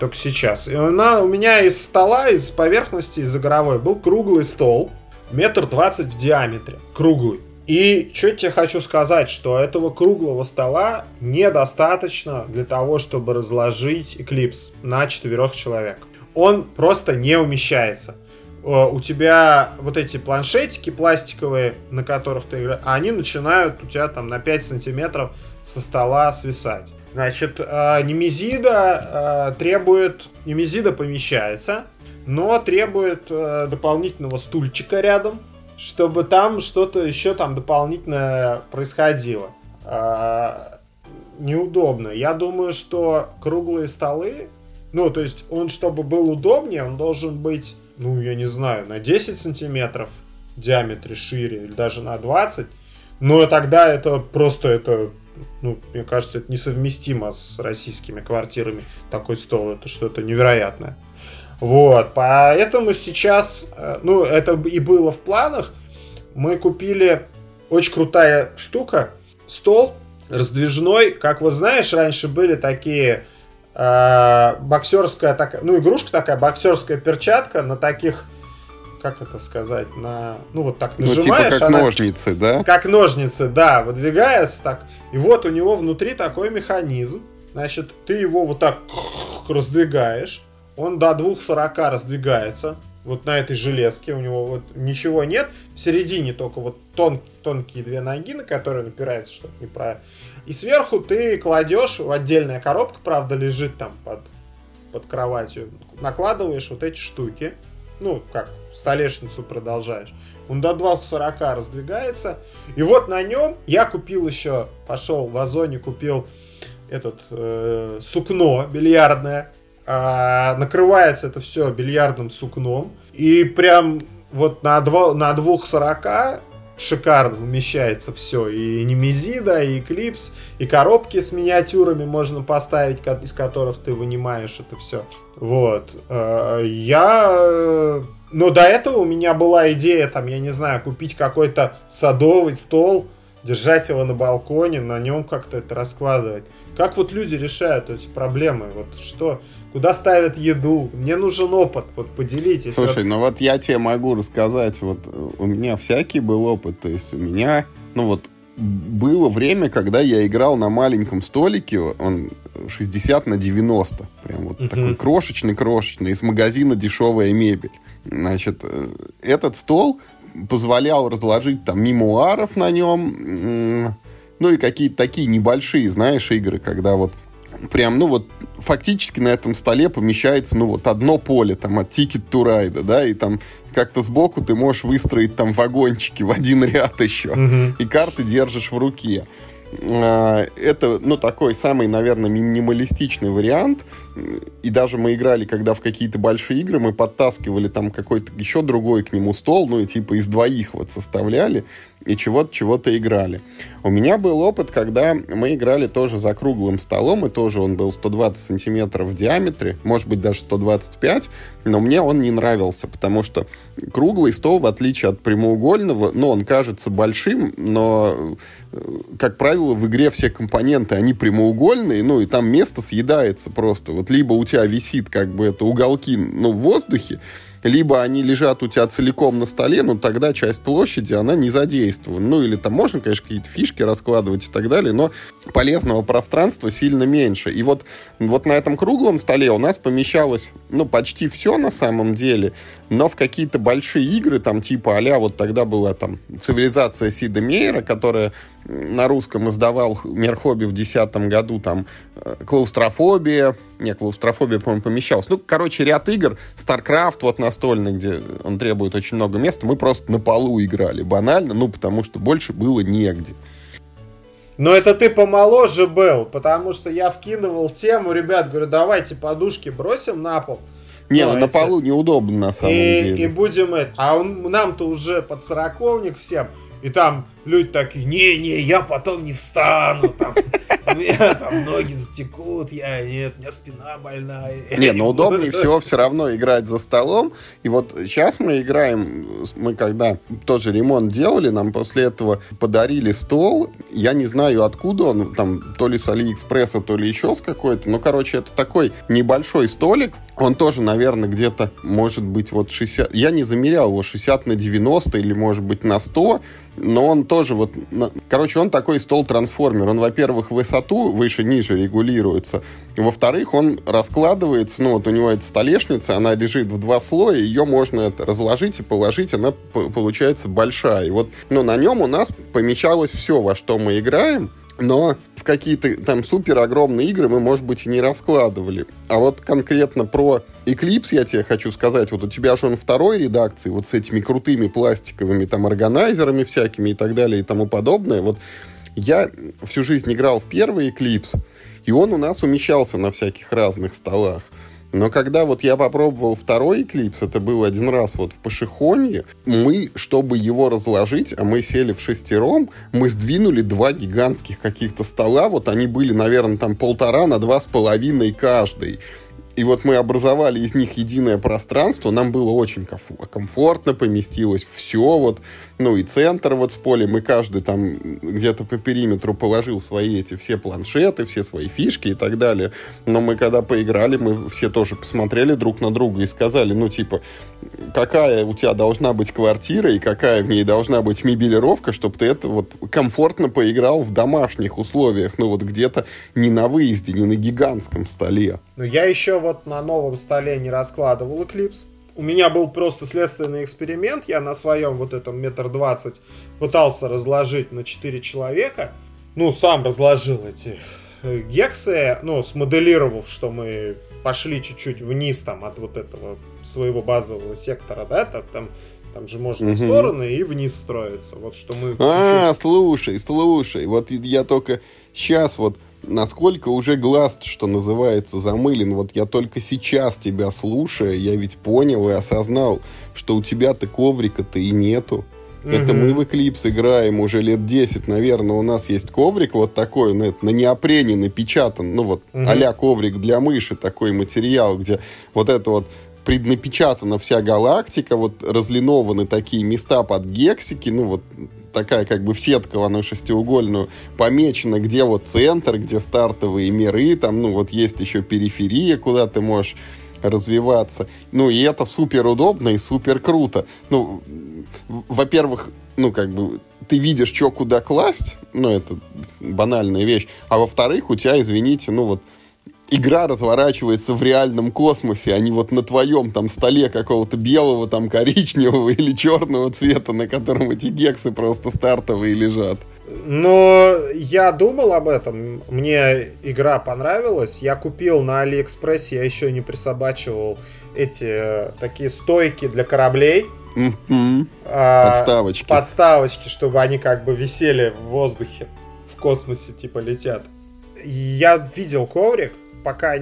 только сейчас. И она, у меня из стола, из поверхности, из игровой был круглый стол, метр двадцать в диаметре, круглый. И что тебе хочу сказать, что этого круглого стола недостаточно для того, чтобы разложить Eclipse на четырех человек он просто не умещается. У тебя вот эти планшетики пластиковые, на которых ты играешь, они начинают у тебя там на 5 сантиметров со стола свисать. Значит, а, немезида а, требует... Немезида помещается, но требует дополнительного стульчика рядом, чтобы там что-то еще там дополнительное происходило. Неудобно. Я думаю, что круглые столы ну, то есть он, чтобы был удобнее, он должен быть, ну, я не знаю, на 10 сантиметров в диаметре шире, или даже на 20. Но тогда это просто, это, ну, мне кажется, это несовместимо с российскими квартирами. Такой стол, это что-то невероятное. Вот, поэтому сейчас, э, ну, это и было в планах. Мы купили очень крутая штука, стол раздвижной. Как вот знаешь, раньше были такие э, боксерская такая, ну, игрушка такая, боксерская перчатка на таких, как это сказать, на, ну, вот так нажимаешь. Ну, типа как она, ножницы, да? Как ножницы, да, выдвигается так. И вот у него внутри такой механизм. Значит, ты его вот так раздвигаешь. Он до 2.40 раздвигается. Вот на этой железке у него вот ничего нет. В середине только вот тон, тонкие две ноги, на которые напирается, чтобы не про и сверху ты кладешь, отдельная коробка, правда, лежит там под, под кроватью. Накладываешь вот эти штуки. Ну, как столешницу продолжаешь. Он до 2.40 раздвигается. И вот на нем я купил еще, пошел в Озоне, купил этот э, сукно бильярдное. А, накрывается это все бильярдным сукном. И прям вот на, 2, на 2.40 шикарно умещается все. И Немезида, и Eclipse, и коробки с миниатюрами можно поставить, из которых ты вынимаешь это все. Вот. Э, я... Э, но до этого у меня была идея, там, я не знаю, купить какой-то садовый стол, держать его на балконе, на нем как-то это раскладывать. Как вот люди решают эти проблемы? Вот что, куда ставят еду? Мне нужен опыт, вот поделитесь. Слушай, ну вот я тебе могу рассказать, вот у меня всякий был опыт, то есть у меня, ну вот было время, когда я играл на маленьком столике, он 60 на 90, прям вот uh-huh. такой крошечный-крошечный, из магазина дешевая мебель. Значит, э, этот стол позволял разложить там мемуаров на нем, ну и какие-то такие небольшие, знаешь, игры, когда вот прям, ну вот, фактически на этом столе помещается, ну вот, одно поле, там, от Ticket to Ride, да, и там как-то сбоку ты можешь выстроить там вагончики в один ряд еще, угу. и карты держишь в руке. А, это, ну, такой самый, наверное, минималистичный вариант. И даже мы играли, когда в какие-то большие игры, мы подтаскивали там какой-то еще другой к нему стол, ну, и типа из двоих вот составляли и чего-то, чего-то играли. У меня был опыт, когда мы играли тоже за круглым столом, и тоже он был 120 сантиметров в диаметре, может быть, даже 125, но мне он не нравился, потому что круглый стол, в отличие от прямоугольного, ну, он кажется большим, но, э, как правило, в игре все компоненты, они прямоугольные, ну, и там место съедается просто. Вот либо у тебя висит, как бы, это уголки, ну, в воздухе, либо они лежат у тебя целиком на столе, но тогда часть площади, она не задействована. Ну, или там можно, конечно, какие-то фишки раскладывать и так далее, но полезного пространства сильно меньше. И вот, вот на этом круглом столе у нас помещалось, ну, почти все на самом деле, но в какие-то большие игры, там, типа а вот тогда была там цивилизация Сида Мейера, которая на русском издавал Мир Хобби в 2010 году, там, э, клаустрофобия, не, клаустрофобия, по-моему, помещалась. Ну, короче, ряд игр, StarCraft вот настольный, где он требует очень много места, мы просто на полу играли, банально, ну, потому что больше было негде. Но это ты помоложе был, потому что я вкидывал тему, ребят, говорю, давайте подушки бросим на пол. Не, ну на полу неудобно на самом и, деле. И будем это. А он, нам-то уже под сороковник всем. И там люди такие, не-не, я потом не встану. Там, у меня там ноги затекут, я, нет, у меня спина больная. Не, но удобнее [laughs] всего все равно играть за столом. И вот сейчас мы играем, мы когда тоже ремонт делали, нам после этого подарили стол. Я не знаю, откуда он, там, то ли с Алиэкспресса, то ли еще с какой-то. Ну, короче, это такой небольшой столик. Он тоже, наверное, где-то, может быть, вот 60... Я не замерял его 60 на 90 или, может быть, на 100 но он тоже вот... Короче, он такой стол-трансформер. Он, во-первых, высоту выше-ниже регулируется. Во-вторых, он раскладывается, ну вот у него эта столешница, она лежит в два слоя, ее можно это разложить и положить, она получается большая. И вот ну, на нем у нас помещалось все, во что мы играем. Но в какие-то там супер огромные игры мы, может быть, и не раскладывали. А вот конкретно про Eclipse я тебе хочу сказать. Вот у тебя же он второй редакции, вот с этими крутыми пластиковыми там органайзерами всякими и так далее и тому подобное. Вот я всю жизнь играл в первый Eclipse, и он у нас умещался на всяких разных столах. Но когда вот я попробовал второй Eclipse, это был один раз вот в Пашихонье, мы, чтобы его разложить, а мы сели в шестером, мы сдвинули два гигантских каких-то стола, вот они были, наверное, там полтора на два с половиной каждый. И вот мы образовали из них единое пространство, нам было очень комфортно, поместилось все, вот, ну и центр вот с полем, и каждый там где-то по периметру положил свои эти все планшеты, все свои фишки и так далее. Но мы когда поиграли, мы все тоже посмотрели друг на друга и сказали, ну типа, какая у тебя должна быть квартира и какая в ней должна быть мебелировка, чтобы ты это вот комфортно поиграл в домашних условиях, ну вот где-то не на выезде, не на гигантском столе. Ну я еще вот на новом столе не раскладывал Eclipse. У меня был просто следственный эксперимент. Я на своем вот этом метр двадцать пытался разложить на 4 человека. Ну, сам разложил эти э, гексы, ну, смоделировав, что мы пошли чуть-чуть вниз там от вот этого своего базового сектора, да, там, там, там же можно угу. в стороны и вниз строиться. Вот что мы... А, слушай, слушай, вот я только сейчас вот насколько уже глаз, что называется, замылен. Вот я только сейчас тебя слушая, я ведь понял и осознал, что у тебя-то коврика-то и нету. Mm-hmm. Это мы в Eclipse играем уже лет 10, наверное, у нас есть коврик вот такой, ну, это на неопрене напечатан, ну, вот mm-hmm. а коврик для мыши, такой материал, где вот это вот преднапечатана вся галактика, вот разлинованы такие места под гексики, ну, вот такая как бы в сетку, она шестиугольную, помечена, где вот центр, где стартовые миры, там, ну, вот есть еще периферия, куда ты можешь развиваться. Ну, и это супер удобно и супер круто. Ну, во-первых, ну, как бы, ты видишь, что куда класть, ну, это банальная вещь, а во-вторых, у тебя, извините, ну, вот, игра разворачивается в реальном космосе, а не вот на твоем там столе какого-то белого, там коричневого или черного цвета, на котором эти гексы просто стартовые лежат. Но я думал об этом, мне игра понравилась, я купил на Алиэкспрессе, я еще не присобачивал эти э, такие стойки для кораблей, Mm-hmm. А, подставочки. Подставочки, чтобы они как бы висели в воздухе, в космосе, типа летят. Я видел коврик, пока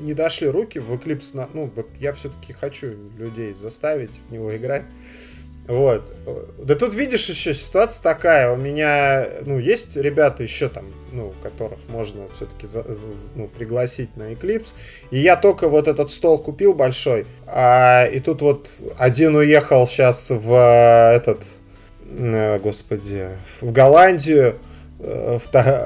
не дошли руки в Eclipse, на, ну, вот я все-таки хочу людей заставить в него играть. Вот. Да тут видишь еще ситуация такая. У меня, ну, есть ребята еще там, ну, которых можно все-таки ну, пригласить на Eclipse. И я только вот этот стол купил большой. А, и тут вот один уехал сейчас в этот, господи, в Голландию. Э,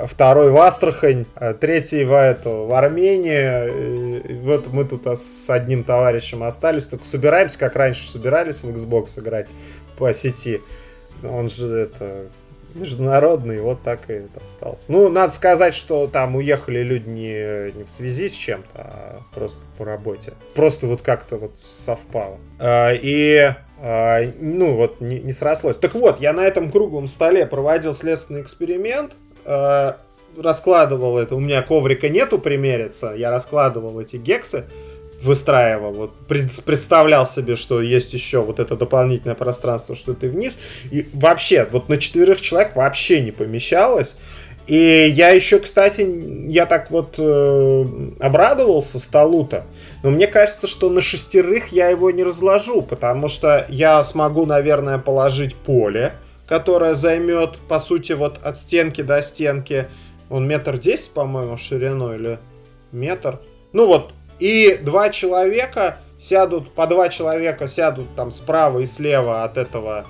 второй в Астрахань, а третий в, эту, в Армению. И вот мы тут с одним товарищем остались, только собираемся, как раньше собирались в Xbox играть по сети. Он же это международный, вот так и остался. Ну, надо сказать, что там уехали люди не, не в связи с чем-то, а просто по работе. Просто вот как-то вот совпало. А, и а, ну вот не, не срослось. Так вот, я на этом круглом столе проводил следственный эксперимент, а, раскладывал это, у меня коврика нету примериться, я раскладывал эти гексы, выстраивал, вот представлял себе, что есть еще вот это дополнительное пространство, что ты вниз, и вообще, вот на четверых человек вообще не помещалось, И я еще, кстати, я так вот э, обрадовался столу-то, но мне кажется, что на шестерых я его не разложу, потому что я смогу, наверное, положить поле, которое займет, по сути, вот от стенки до стенки, он метр десять, по-моему, в ширину или метр. Ну вот, и два человека сядут, по два человека сядут там справа и слева от этого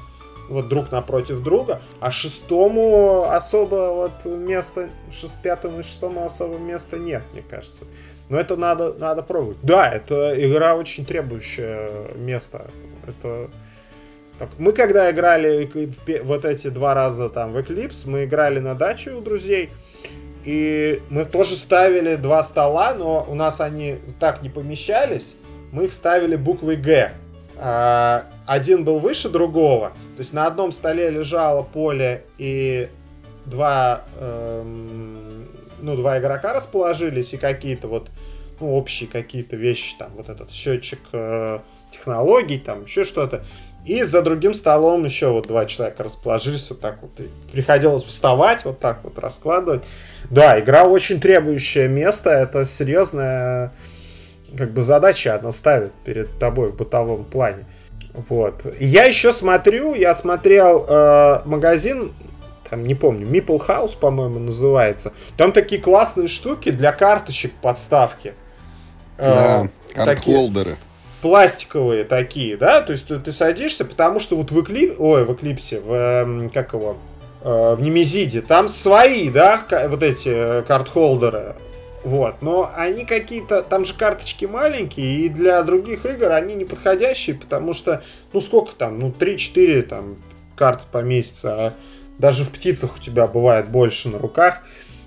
вот друг напротив друга, а шестому особо вот места, шест, пятому и шестому особо места нет, мне кажется. Но это надо, надо пробовать. Да, это игра очень требующая место. Это мы когда играли вот эти два раза там в Eclipse, мы играли на даче у друзей, и мы тоже ставили два стола, но у нас они так не помещались, мы их ставили буквой Г. А, один был выше другого, то есть на одном столе лежало поле и два, эм, ну, два игрока расположились и какие-то вот ну, общие какие-то вещи, там, вот этот счетчик э, технологий, там, еще что-то. И за другим столом еще вот два человека расположились вот так вот. И приходилось вставать, вот так вот раскладывать. Да, игра очень требующее место. Это серьезная как бы задача она ставит перед тобой в бытовом плане. Вот. я еще смотрю, я смотрел э, магазин, там не помню, Meeple House, по-моему, называется. Там такие классные штуки для карточек подставки. Э, да, карт-холдеры. Пластиковые такие, да, то есть ты, ты садишься, потому что вот в Эклип... ой, в Эклипсе, в, эм, как его, э, в Немезиде, там свои, да, вот эти э, карт-холдеры, вот, но они какие-то, там же карточки маленькие, и для других игр они не подходящие, потому что, ну сколько там, ну 3-4 там карты по месяцу, а даже в птицах у тебя бывает больше на руках.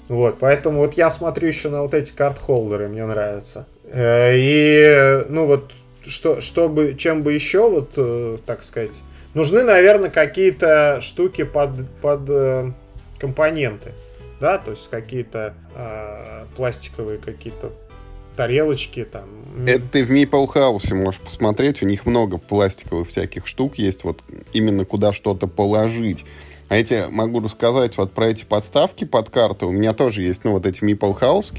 Вот, поэтому вот я смотрю еще на вот эти карт-холдеры, мне нравятся. Э, и, ну вот, что, чтобы, чем бы еще, вот, э, так сказать, нужны, наверное, какие-то штуки под, под э, компоненты да, то есть какие-то э, пластиковые какие-то тарелочки там. Это ты в Maple House можешь посмотреть, у них много пластиковых всяких штук есть, вот именно куда что-то положить. А эти, могу рассказать вот про эти подставки под карты. У меня тоже есть, ну, вот эти Meeple House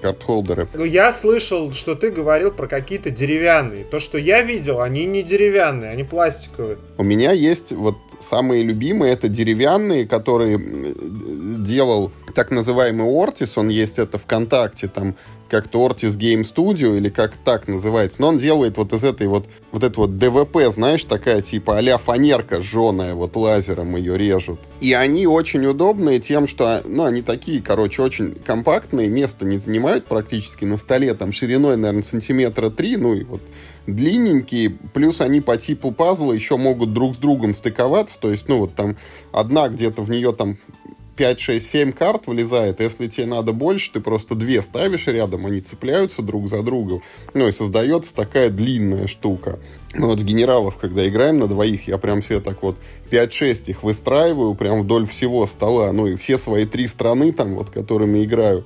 карт-холдеры. Ну, я слышал, что ты говорил про какие-то деревянные. То, что я видел, они не деревянные, они пластиковые. У меня есть вот самые любимые, это деревянные, которые делал так называемый Ортис, он есть это ВКонтакте, там как-то Ortis Game Studio, или как так называется. Но он делает вот из этой вот, вот это вот ДВП, знаешь, такая типа а фанерка жженая, вот лазером ее режут. И они очень удобные тем, что, ну, они такие, короче, очень компактные, места не занимают практически на столе, там шириной, наверное, сантиметра три, ну и вот длинненькие, плюс они по типу пазла еще могут друг с другом стыковаться, то есть, ну, вот там одна где-то в нее там 5, 6, 7 карт влезает. Если тебе надо больше, ты просто две ставишь рядом, они цепляются друг за другом. Ну и создается такая длинная штука. Ну вот в генералов, когда играем на двоих, я прям себе так вот 5-6 их выстраиваю прям вдоль всего стола. Ну и все свои три страны там, вот которыми играю,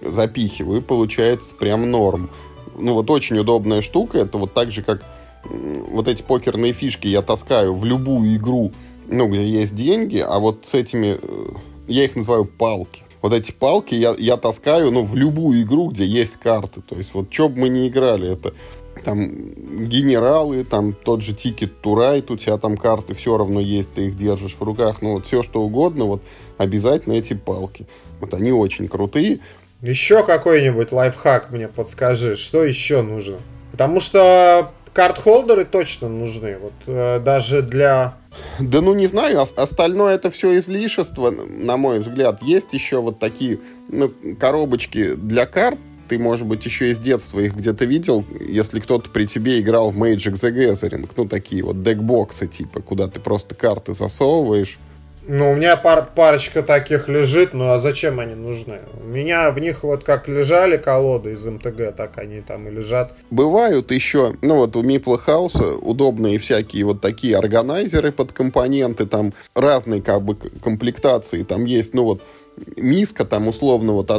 запихиваю. И получается прям норм. Ну вот очень удобная штука. Это вот так же, как вот эти покерные фишки я таскаю в любую игру, ну, где есть деньги, а вот с этими э, я их называю палки. Вот эти палки я, я таскаю, ну, в любую игру, где есть карты. То есть, вот что бы мы ни играли, это там генералы, там тот же Ticket to Ride, у тебя там карты все равно есть, ты их держишь в руках, ну вот все что угодно, вот обязательно эти палки. Вот они очень крутые. Еще какой-нибудь лайфхак мне подскажи, что еще нужно? Потому что карт-холдеры точно нужны, вот э, даже для да ну не знаю, остальное это все излишество, на мой взгляд. Есть еще вот такие ну, коробочки для карт, ты, может быть, еще из детства их где-то видел, если кто-то при тебе играл в Magic the Gathering, ну, такие вот декбоксы, типа, куда ты просто карты засовываешь, ну, у меня пар парочка таких лежит, ну а зачем они нужны? У меня в них вот как лежали колоды из МТГ, так они там и лежат. Бывают еще, ну вот у Мипла Хауса удобные всякие вот такие органайзеры под компоненты, там разные как бы комплектации, там есть, ну вот миска там условно вот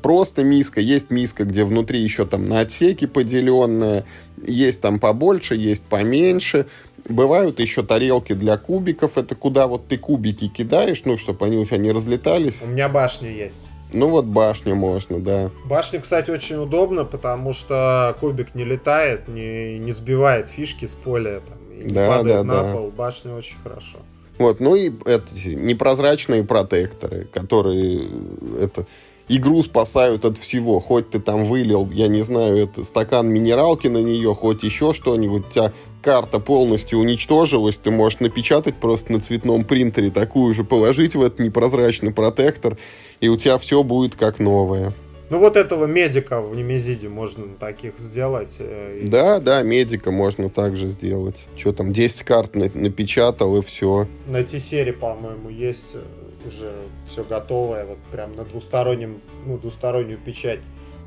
просто миска, есть миска, где внутри еще там на отсеки поделенная, есть там побольше, есть поменьше, Бывают еще тарелки для кубиков. Это куда вот ты кубики кидаешь, ну, чтобы они у тебя не разлетались. У меня башня есть. Ну вот башню можно, да. Башня, кстати, очень удобно, потому что кубик не летает, не, не сбивает фишки с поля, там, и не Да, падает да, на да. пол. Башня очень хорошо. Вот, ну и это, непрозрачные протекторы, которые э, это игру спасают от всего. Хоть ты там вылил, я не знаю, это стакан минералки на нее, хоть еще что-нибудь, у тебя карта полностью уничтожилась, ты можешь напечатать просто на цветном принтере такую же, положить в этот непрозрачный протектор, и у тебя все будет как новое. Ну вот этого медика в Немезиде можно таких сделать. э, Да, да, медика можно также сделать. Что там, 10 карт на- напечатал и все. На T-серии, по-моему, есть э, уже все готовое, вот прям на двустороннем, ну, двустороннюю печать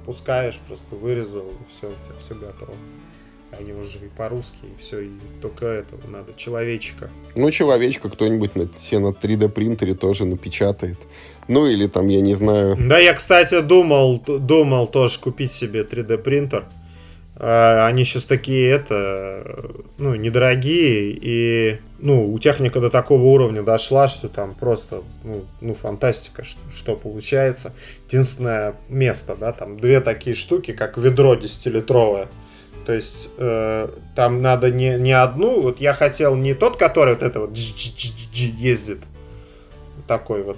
пускаешь, просто вырезал, и все, у тебя все готово. Они уже и по-русски, и все, и только этого надо, человечка. Ну, человечка кто-нибудь на, себе на 3D принтере тоже напечатает. Ну, или там, я не знаю, Да, я, кстати, думал, думал тоже купить себе 3D принтер. А, Они сейчас такие, это, ну, недорогие, и, ну, у техника до такого уровня дошла, что там просто, ну, ну фантастика, что, что получается. Единственное место, да, там две такие штуки, как ведро 10-литровое. То есть э, там надо не, не одну, вот я хотел не тот, который вот это вот ездит, такой вот,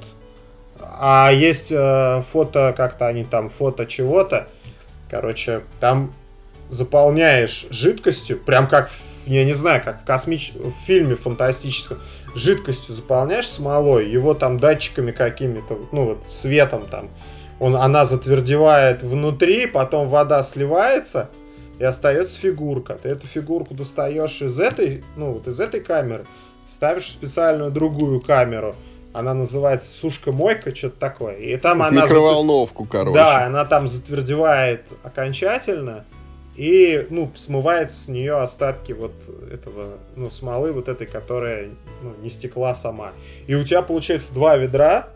а есть э, фото, как-то они там, фото чего-то. Короче, там заполняешь жидкостью, прям как, в- я не знаю, как в, космич... в фильме фантастическом, жидкостью заполняешь смолой, его там датчиками какими-то, ну вот светом там, он, она затвердевает внутри, потом вода сливается, и остается фигурка. Ты эту фигурку достаешь из этой, ну вот из этой камеры, ставишь в специальную другую камеру, она называется сушка-мойка, что-то такое. И там она... микроволновку, короче. Да, она там затвердевает окончательно. И, ну, смывает с нее остатки вот этого, ну, смолы вот этой, которая, ну, не стекла сама. И у тебя получается два ведра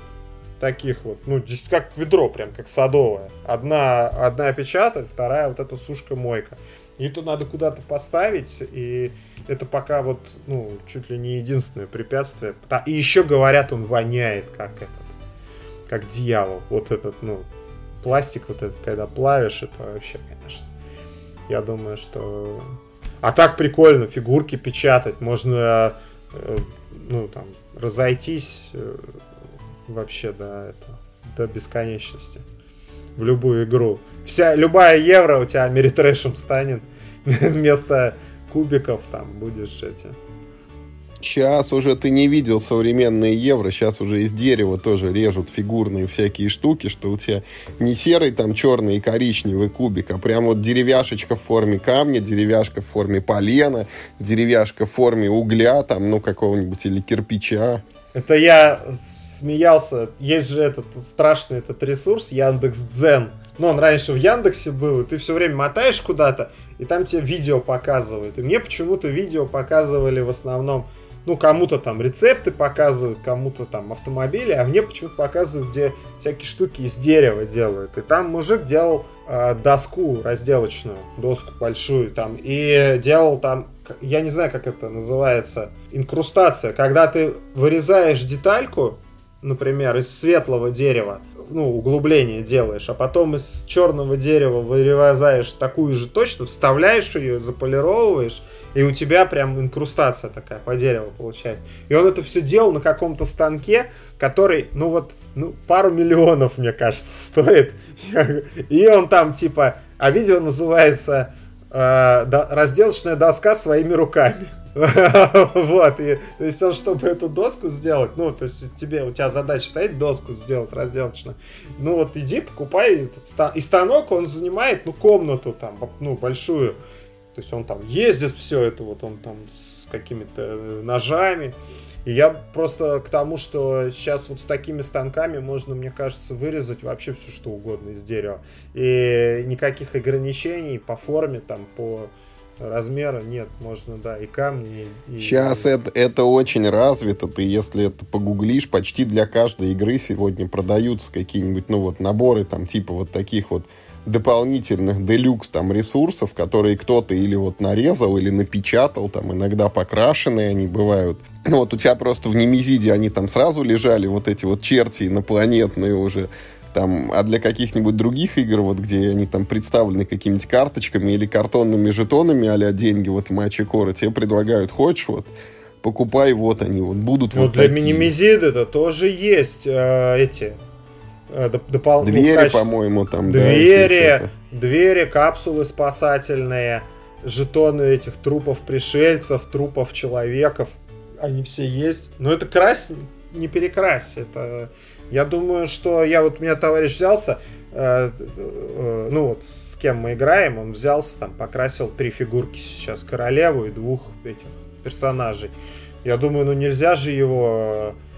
таких вот, ну, как ведро, прям как садовое. Одна, одна печатает, вторая вот эта сушка-мойка. И это надо куда-то поставить, и это пока вот, ну, чуть ли не единственное препятствие. И еще говорят, он воняет, как этот, как дьявол. Вот этот, ну, пластик вот этот, когда плавишь, это вообще, конечно. Я думаю, что... А так прикольно, фигурки печатать, можно, э, ну, там, разойтись э, вообще до, это, до бесконечности. В любую игру. Вся, любая евро у тебя Америтрэшем станет. [laughs] Вместо кубиков там будешь эти... Сейчас уже ты не видел современные евро, сейчас уже из дерева тоже режут фигурные всякие штуки, что у тебя не серый там черный и коричневый кубик, а прям вот деревяшечка в форме камня, деревяшка в форме полена, деревяшка в форме угля там, ну, какого-нибудь или кирпича. Это я смеялся. Есть же этот страшный этот ресурс Яндекс Дзен. Ну, он раньше в Яндексе был, и ты все время мотаешь куда-то, и там тебе видео показывают. И мне почему-то видео показывали в основном, ну, кому-то там рецепты показывают, кому-то там автомобили, а мне почему-то показывают, где всякие штуки из дерева делают. И там мужик делал э, доску разделочную, доску большую там, и делал там, я не знаю, как это называется, инкрустация. Когда ты вырезаешь детальку, например, из светлого дерева, ну, углубление делаешь, а потом из черного дерева вырезаешь такую же точно, вставляешь ее, заполировываешь, и у тебя прям инкрустация такая по дереву получается. И он это все делал на каком-то станке, который, ну вот, ну, пару миллионов, мне кажется, [laughs] стоит. И он там типа, а видео называется э, разделочная доска своими руками. [laughs] Вот, и, то есть он, чтобы эту доску сделать, ну, то есть тебе, у тебя задача стоит доску сделать разделочную, ну, вот иди, покупай этот и станок, он занимает, ну, комнату там, ну, большую, то есть он там ездит, все это, вот он там с какими-то э, ножами, и я просто к тому, что сейчас вот с такими станками можно, мне кажется, вырезать вообще все что угодно из дерева. И никаких ограничений по форме, там, по размера нет, можно, да, и камни. И, Сейчас и... Это, это очень развито. Ты, если это погуглишь, почти для каждой игры сегодня продаются какие-нибудь, ну вот, наборы там типа вот таких вот дополнительных делюкс там ресурсов, которые кто-то или вот нарезал, или напечатал, там иногда покрашенные они бывают. Ну вот у тебя просто в Немезиде они там сразу лежали, вот эти вот черти инопланетные уже, там, а для каких-нибудь других игр, вот где они там представлены какими-нибудь карточками или картонными жетонами а деньги вот в матче Кора, тебе предлагают, хочешь, вот, покупай, вот они, вот будут ну, вот для такие. Это тоже есть э, эти допол... Двери, ну, качестве... по-моему, там, Двери, да, двери, капсулы спасательные, жетоны этих трупов пришельцев, трупов человеков, они все есть. Но это крась, не перекрась, это я думаю, что я вот у меня товарищ взялся, э, э, ну вот с кем мы играем, он взялся там, покрасил три фигурки сейчас, королеву и двух этих персонажей. Я думаю, ну нельзя же его э,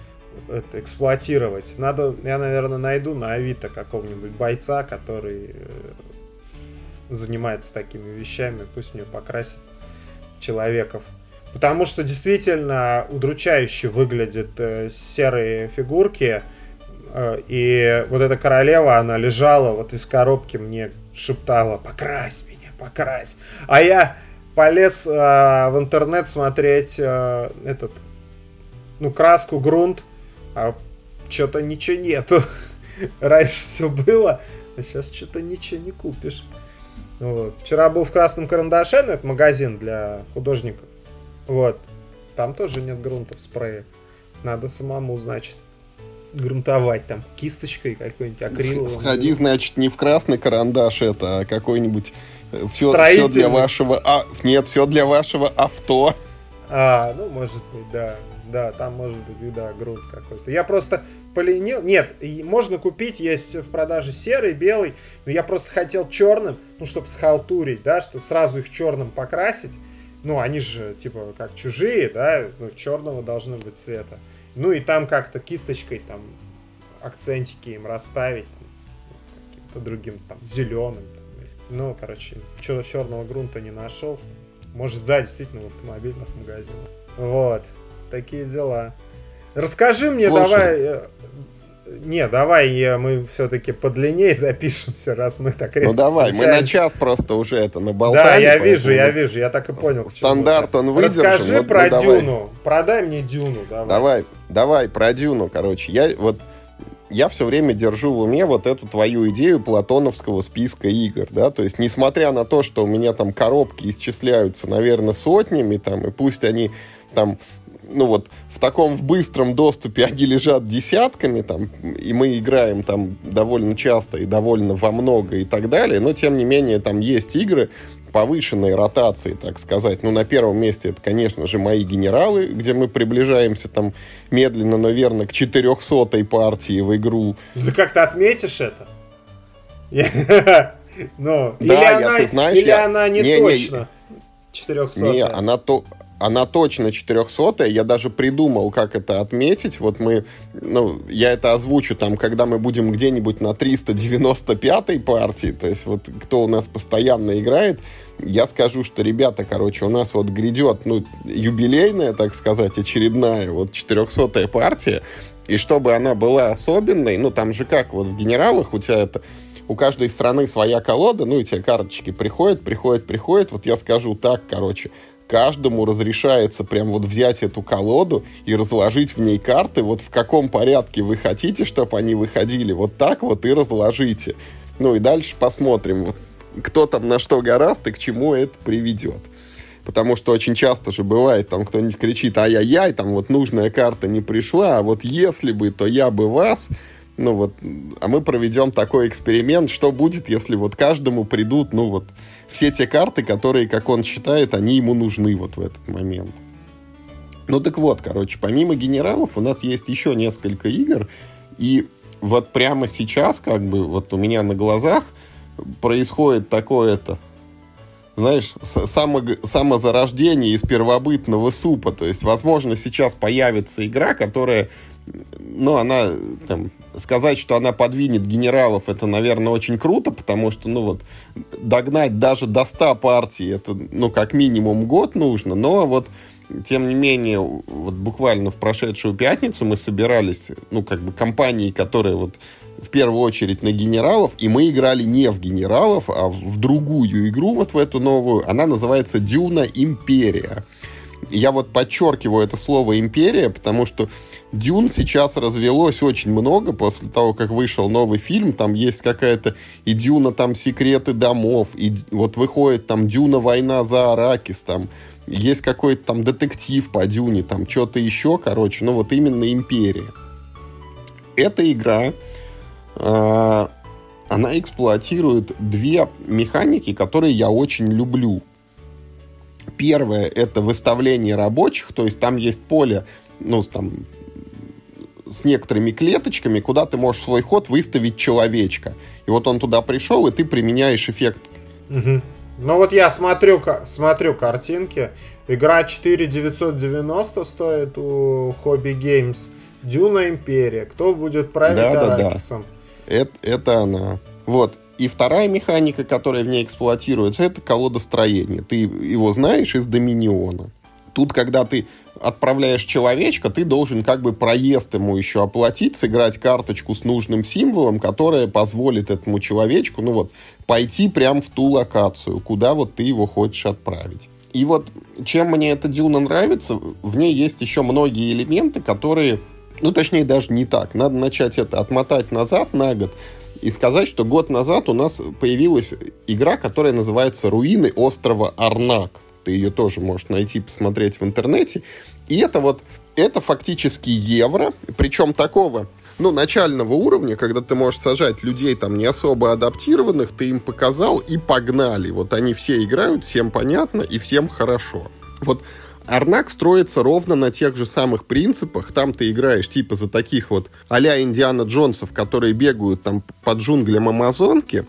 это, эксплуатировать. Надо, я, наверное, найду на Авито какого-нибудь бойца, который э, занимается такими вещами, пусть мне покрасит человеков. Потому что действительно удручающе выглядят э, серые фигурки. Э, и вот эта королева, она лежала вот из коробки, мне шептала, покрась меня, покрась. А я полез э, в интернет смотреть э, этот, ну, краску, грунт, а что-то ничего нету. [laughs] Раньше все было, а сейчас что-то ничего не купишь. Вот. Вчера был в красном карандаше, ну, это магазин для художников. Вот. Там тоже нет грунта в спрее. Надо самому, значит, грунтовать там кисточкой какой-нибудь акриловым. Сходи, значит, не в красный карандаш это, а какой-нибудь все, э, все для вашего... А, нет, все для вашего авто. А, ну, может быть, да. Да, там может быть, да, грунт какой-то. Я просто поленил. Нет, можно купить, есть в продаже серый, белый, но я просто хотел черным, ну, чтобы схалтурить, да, что сразу их черным покрасить. Ну, они же, типа, как чужие, да, ну, черного должно быть цвета. Ну и там как-то кисточкой там акцентики им расставить, каким-то другим, там, зеленым. Там. Ну, короче, черного грунта не нашел. Может, да, действительно, в автомобильных магазинах. Вот, такие дела. Расскажи мне, Слушай, давай, э, не, давай мы все-таки подлиннее запишемся, раз мы так Ну давай, мы на час просто уже это наболтали. Да, я вижу, я вижу, я так и понял. Стандарт он выдержан. Расскажи вот, про ну, Дюну, давай. продай мне Дюну, давай. Давай, давай про Дюну, короче. Я вот я все время держу в уме вот эту твою идею платоновского списка игр, да, то есть несмотря на то, что у меня там коробки исчисляются, наверное, сотнями, там, и пусть они там ну вот в таком в быстром доступе они лежат десятками, там, и мы играем там довольно часто и довольно во много и так далее, но тем не менее там есть игры повышенной ротации, так сказать. Ну, на первом месте это, конечно же, мои генералы, где мы приближаемся там медленно, но верно к 400 партии в игру. Ты как то отметишь это? [laughs] Ну, или она, ты знаешь, или она не, точно. 400 Не, она то, она точно 400 Я даже придумал, как это отметить. Вот мы, ну, я это озвучу там, когда мы будем где-нибудь на 395-й партии. То есть вот кто у нас постоянно играет, я скажу, что, ребята, короче, у нас вот грядет, ну, юбилейная, так сказать, очередная, вот 400-я партия. И чтобы она была особенной, ну, там же как, вот в генералах у тебя это у каждой страны своя колода, ну и тебе карточки приходят, приходят, приходят. Вот я скажу так, короче, каждому разрешается прям вот взять эту колоду и разложить в ней карты, вот в каком порядке вы хотите, чтобы они выходили, вот так вот и разложите. Ну и дальше посмотрим, вот, кто там на что гораст и к чему это приведет. Потому что очень часто же бывает, там кто-нибудь кричит, ай-яй-яй, там вот нужная карта не пришла, а вот если бы, то я бы вас, ну вот, а мы проведем такой эксперимент, что будет, если вот каждому придут, ну вот, все те карты, которые, как он считает, они ему нужны вот в этот момент. Ну так вот, короче, помимо генералов у нас есть еще несколько игр, и вот прямо сейчас, как бы, вот у меня на глазах происходит такое-то, знаешь, само, самозарождение из первобытного супа. То есть, возможно, сейчас появится игра, которая ну, она там сказать, что она подвинет генералов, это, наверное, очень круто, потому что, ну вот, догнать даже до 100 партий, это, ну, как минимум год нужно, но вот, тем не менее, вот буквально в прошедшую пятницу мы собирались, ну, как бы компании, которые вот в первую очередь на генералов, и мы играли не в генералов, а в другую игру, вот в эту новую. Она называется «Дюна Империя». Я вот подчеркиваю это слово «империя», потому что Дюн сейчас развелось очень много после того, как вышел новый фильм. Там есть какая-то и Дюна, там секреты домов, и вот выходит там Дюна война за Аракис, там есть какой-то там детектив по Дюне, там что-то еще, короче, ну вот именно империя. Эта игра, э, она эксплуатирует две механики, которые я очень люблю. Первое — это выставление рабочих, то есть там есть поле, ну, там, с некоторыми клеточками, куда ты можешь свой ход выставить человечка. И вот он туда пришел, и ты применяешь эффект. Угу. Ну вот я смотрю, смотрю картинки. Игра 4990 стоит у Hobby Games. Дюна Империя. Кто будет править да, Аракисом? Да, да. Это, это она. Вот. И вторая механика, которая в ней эксплуатируется, это колодостроение. Ты его знаешь из Доминиона. Тут, когда ты отправляешь человечка, ты должен как бы проезд ему еще оплатить, сыграть карточку с нужным символом, которая позволит этому человечку, ну вот, пойти прямо в ту локацию, куда вот ты его хочешь отправить. И вот чем мне эта Дюна нравится, в ней есть еще многие элементы, которые, ну точнее даже не так. Надо начать это отмотать назад на год и сказать, что год назад у нас появилась игра, которая называется «Руины острова Арнак». Ты ее тоже можешь найти, посмотреть в интернете. И это вот, это фактически евро, причем такого, ну, начального уровня, когда ты можешь сажать людей там не особо адаптированных, ты им показал и погнали. Вот они все играют, всем понятно и всем хорошо. Вот Арнак строится ровно на тех же самых принципах. Там ты играешь типа за таких вот а-ля Индиана Джонсов, которые бегают там под джунглям Амазонки,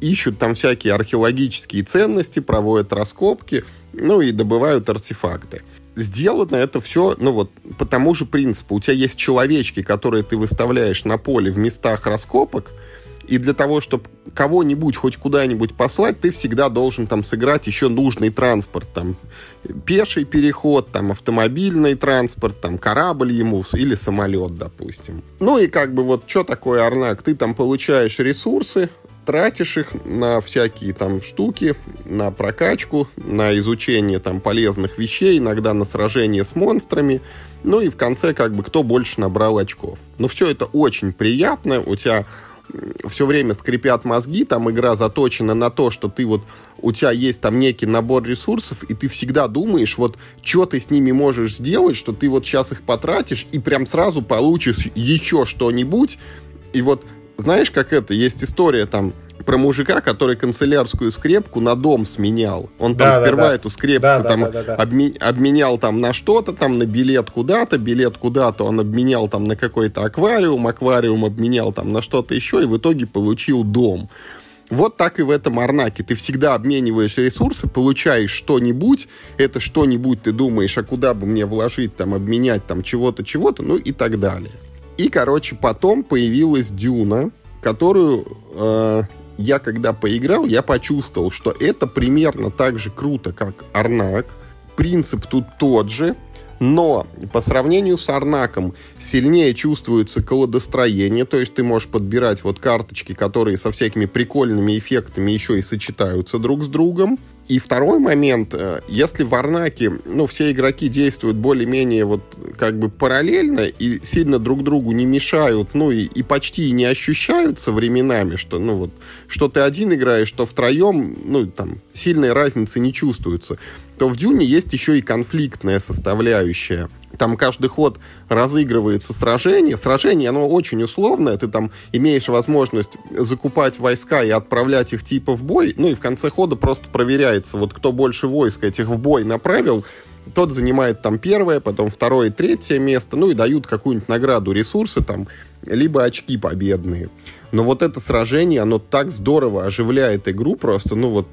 ищут там всякие археологические ценности, проводят раскопки, ну и добывают артефакты сделано это все, ну вот, по тому же принципу. У тебя есть человечки, которые ты выставляешь на поле в местах раскопок, и для того, чтобы кого-нибудь хоть куда-нибудь послать, ты всегда должен там сыграть еще нужный транспорт, там пеший переход, там автомобильный транспорт, там корабль ему или самолет, допустим. Ну и как бы вот что такое Арнак? Ты там получаешь ресурсы, тратишь их на всякие там штуки, на прокачку, на изучение там полезных вещей, иногда на сражение с монстрами, ну и в конце как бы кто больше набрал очков. Но все это очень приятно, у тебя все время скрипят мозги, там игра заточена на то, что ты вот, у тебя есть там некий набор ресурсов, и ты всегда думаешь, вот, что ты с ними можешь сделать, что ты вот сейчас их потратишь, и прям сразу получишь еще что-нибудь, и вот знаешь, как это, есть история там про мужика, который канцелярскую скрепку на дом сменял. Он да, там да, сперва да. эту скрепку да, там да, да, да, обме- обменял там на что-то, там на билет куда-то, билет куда-то он обменял там на какой-то аквариум, аквариум обменял там на что-то еще, и в итоге получил дом. Вот так и в этом Арнаке. Ты всегда обмениваешь ресурсы, получаешь что-нибудь, это что-нибудь ты думаешь, а куда бы мне вложить, там, обменять там чего-то, чего-то, ну и так далее. И, короче, потом появилась Дюна, которую э, я, когда поиграл, я почувствовал, что это примерно так же круто, как Арнак. Принцип тут тот же, но по сравнению с Арнаком сильнее чувствуется колодостроение, то есть ты можешь подбирать вот карточки, которые со всякими прикольными эффектами еще и сочетаются друг с другом. И второй момент, э, если в Арнаке, ну, все игроки действуют более-менее вот как бы параллельно и сильно друг другу не мешают, ну, и, и почти не ощущаются временами, что, ну, вот, что ты один играешь, что втроем, ну, там, сильной разницы не чувствуется, то в Дюне есть еще и конфликтная составляющая там каждый ход разыгрывается сражение. Сражение, оно очень условное. Ты там имеешь возможность закупать войска и отправлять их типа в бой. Ну и в конце хода просто проверяется, вот кто больше войск этих в бой направил, тот занимает там первое, потом второе, третье место, ну и дают какую-нибудь награду, ресурсы там, либо очки победные. Но вот это сражение, оно так здорово оживляет игру просто, ну вот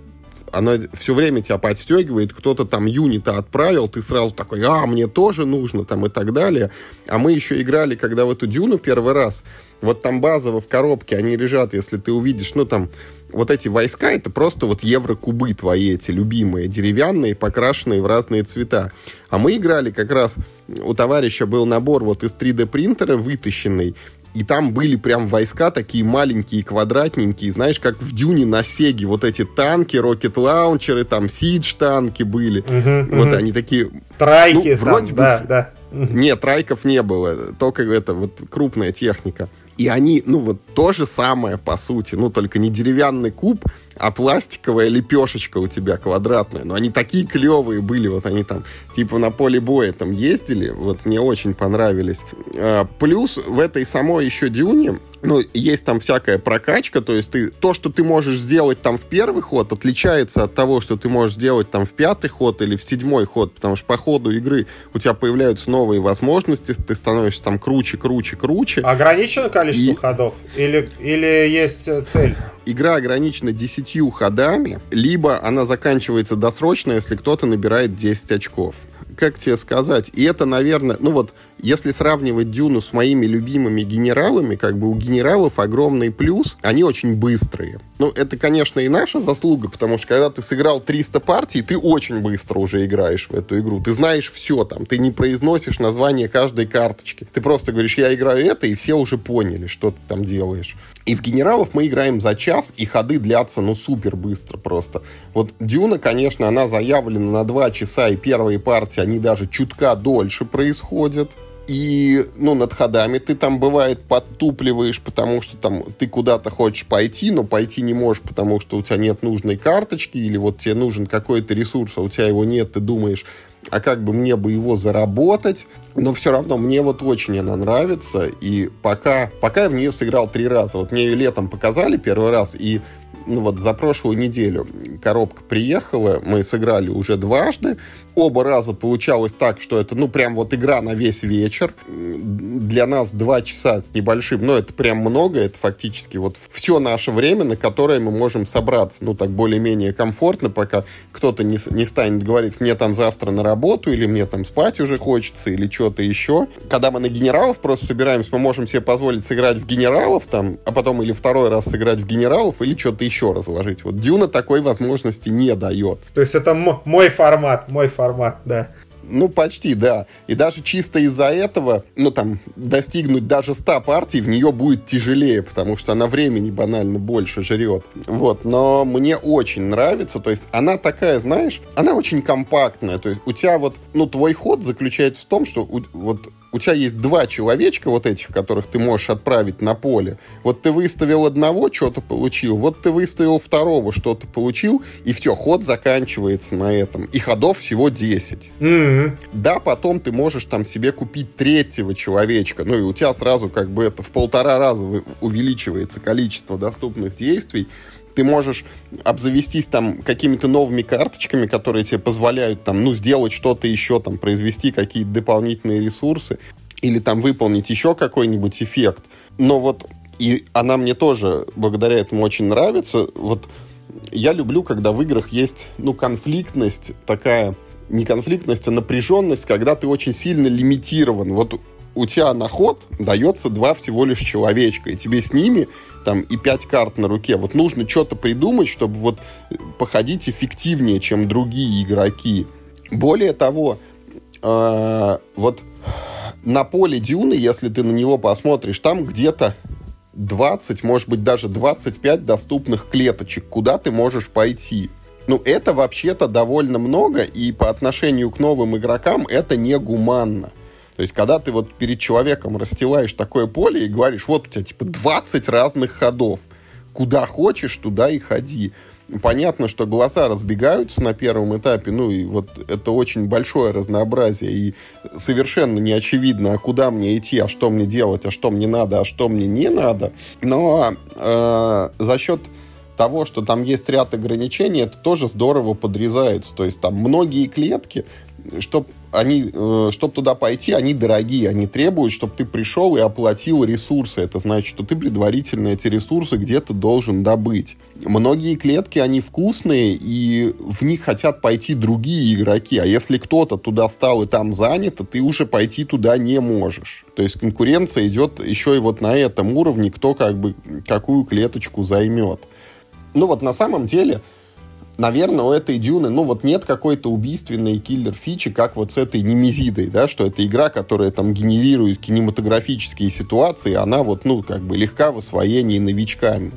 оно все время тебя подстегивает, кто-то там юнита отправил, ты сразу такой, а, мне тоже нужно, там, и так далее. А мы еще играли, когда в эту дюну первый раз, вот там базово в коробке они лежат, если ты увидишь, ну, там, вот эти войска, это просто вот еврокубы твои эти любимые, деревянные, покрашенные в разные цвета. А мы играли как раз, у товарища был набор вот из 3D принтера вытащенный, и там были прям войска такие маленькие, квадратненькие, знаешь, как в Дюне на Сеге, вот эти танки, рокет-лаунчеры, там Сидж танки были, угу, вот угу. они такие... Трайки ну, вроде там, бы... да, да. Нет, трайков не было, только это вот крупная техника. И они, ну вот то же самое по сути, ну только не деревянный куб, а пластиковая лепешечка у тебя квадратная. Но они такие клевые были, вот они там типа на поле боя там ездили, вот мне очень понравились. А, плюс в этой самой еще дюне, ну, есть там всякая прокачка, то есть ты, то, что ты можешь сделать там в первый ход, отличается от того, что ты можешь сделать там в пятый ход или в седьмой ход, потому что по ходу игры у тебя появляются новые возможности, ты становишься там круче, круче, круче. Ограничено количество и... ходов? Или, или есть цель? Игра ограничена 10 ходами, либо она заканчивается досрочно, если кто-то набирает 10 очков как тебе сказать, и это, наверное, ну вот, если сравнивать Дюну с моими любимыми генералами, как бы у генералов огромный плюс, они очень быстрые. Ну, это, конечно, и наша заслуга, потому что когда ты сыграл 300 партий, ты очень быстро уже играешь в эту игру. Ты знаешь все там, ты не произносишь название каждой карточки. Ты просто говоришь, я играю это, и все уже поняли, что ты там делаешь. И в генералов мы играем за час, и ходы длятся, ну, супер быстро просто. Вот Дюна, конечно, она заявлена на 2 часа, и первые партии, они даже чутка дольше происходят и, ну, над ходами. Ты там, бывает, подтупливаешь, потому что там ты куда-то хочешь пойти, но пойти не можешь, потому что у тебя нет нужной карточки, или вот тебе нужен какой-то ресурс, а у тебя его нет, ты думаешь, а как бы мне бы его заработать, но все равно мне вот очень она нравится, и пока, пока я в нее сыграл три раза, вот мне ее летом показали первый раз, и ну вот за прошлую неделю коробка приехала, мы сыграли уже дважды, оба раза получалось так, что это, ну, прям вот игра на весь вечер. Для нас два часа с небольшим, но это прям много, это фактически вот все наше время, на которое мы можем собраться, ну, так более-менее комфортно, пока кто-то не, не станет говорить, мне там завтра на работу, или мне там спать уже хочется, или что-то еще. Когда мы на генералов просто собираемся, мы можем себе позволить сыграть в генералов там, а потом или второй раз сыграть в генералов, или что-то еще разложить. Вот Дюна такой возможности не дает. То есть это мой формат, мой формат формат, да. Ну, почти, да. И даже чисто из-за этого, ну, там, достигнуть даже 100 партий в нее будет тяжелее, потому что она времени банально больше жрет. Вот, но мне очень нравится, то есть она такая, знаешь, она очень компактная, то есть у тебя вот, ну, твой ход заключается в том, что у, вот у тебя есть два человечка вот этих, которых ты можешь отправить на поле. Вот ты выставил одного, что-то получил, вот ты выставил второго, что-то получил, и все, ход заканчивается на этом. И ходов всего 10. Mm-hmm. Да, потом ты можешь там себе купить третьего человечка, ну и у тебя сразу как бы это в полтора раза увеличивается количество доступных действий, ты можешь обзавестись там какими-то новыми карточками, которые тебе позволяют там, ну, сделать что-то еще, там, произвести какие-то дополнительные ресурсы или там выполнить еще какой-нибудь эффект. Но вот и она мне тоже благодаря этому очень нравится. Вот я люблю, когда в играх есть, ну, конфликтность такая, не конфликтность, а напряженность, когда ты очень сильно лимитирован. Вот у тебя на ход дается два всего лишь человечка, и тебе с ними там и пять карт на руке. Вот нужно что-то придумать, чтобы вот походить эффективнее, чем другие игроки. Более того, э, вот на поле Дюны, если ты на него посмотришь, там где-то 20, может быть, даже 25 доступных клеточек, куда ты можешь пойти. Ну, это вообще-то довольно много, и по отношению к новым игрокам это негуманно. То есть, когда ты вот перед человеком расстилаешь такое поле и говоришь, вот у тебя типа 20 разных ходов, куда хочешь, туда и ходи. Понятно, что глаза разбегаются на первом этапе, ну и вот это очень большое разнообразие, и совершенно не очевидно, а куда мне идти, а что мне делать, а что мне надо, а что мне не надо. Но э, за счет того, что там есть ряд ограничений, это тоже здорово подрезается. То есть там многие клетки чтобы они, э, чтобы туда пойти, они дорогие, они требуют, чтобы ты пришел и оплатил ресурсы. Это значит, что ты предварительно эти ресурсы где-то должен добыть. Многие клетки, они вкусные, и в них хотят пойти другие игроки. А если кто-то туда стал и там занят, то ты уже пойти туда не можешь. То есть конкуренция идет еще и вот на этом уровне, кто как бы какую клеточку займет. Ну вот на самом деле наверное, у этой Дюны, ну, вот нет какой-то убийственной киллер-фичи, как вот с этой Немезидой, да, что это игра, которая там генерирует кинематографические ситуации, она вот, ну, как бы легка в освоении новичками.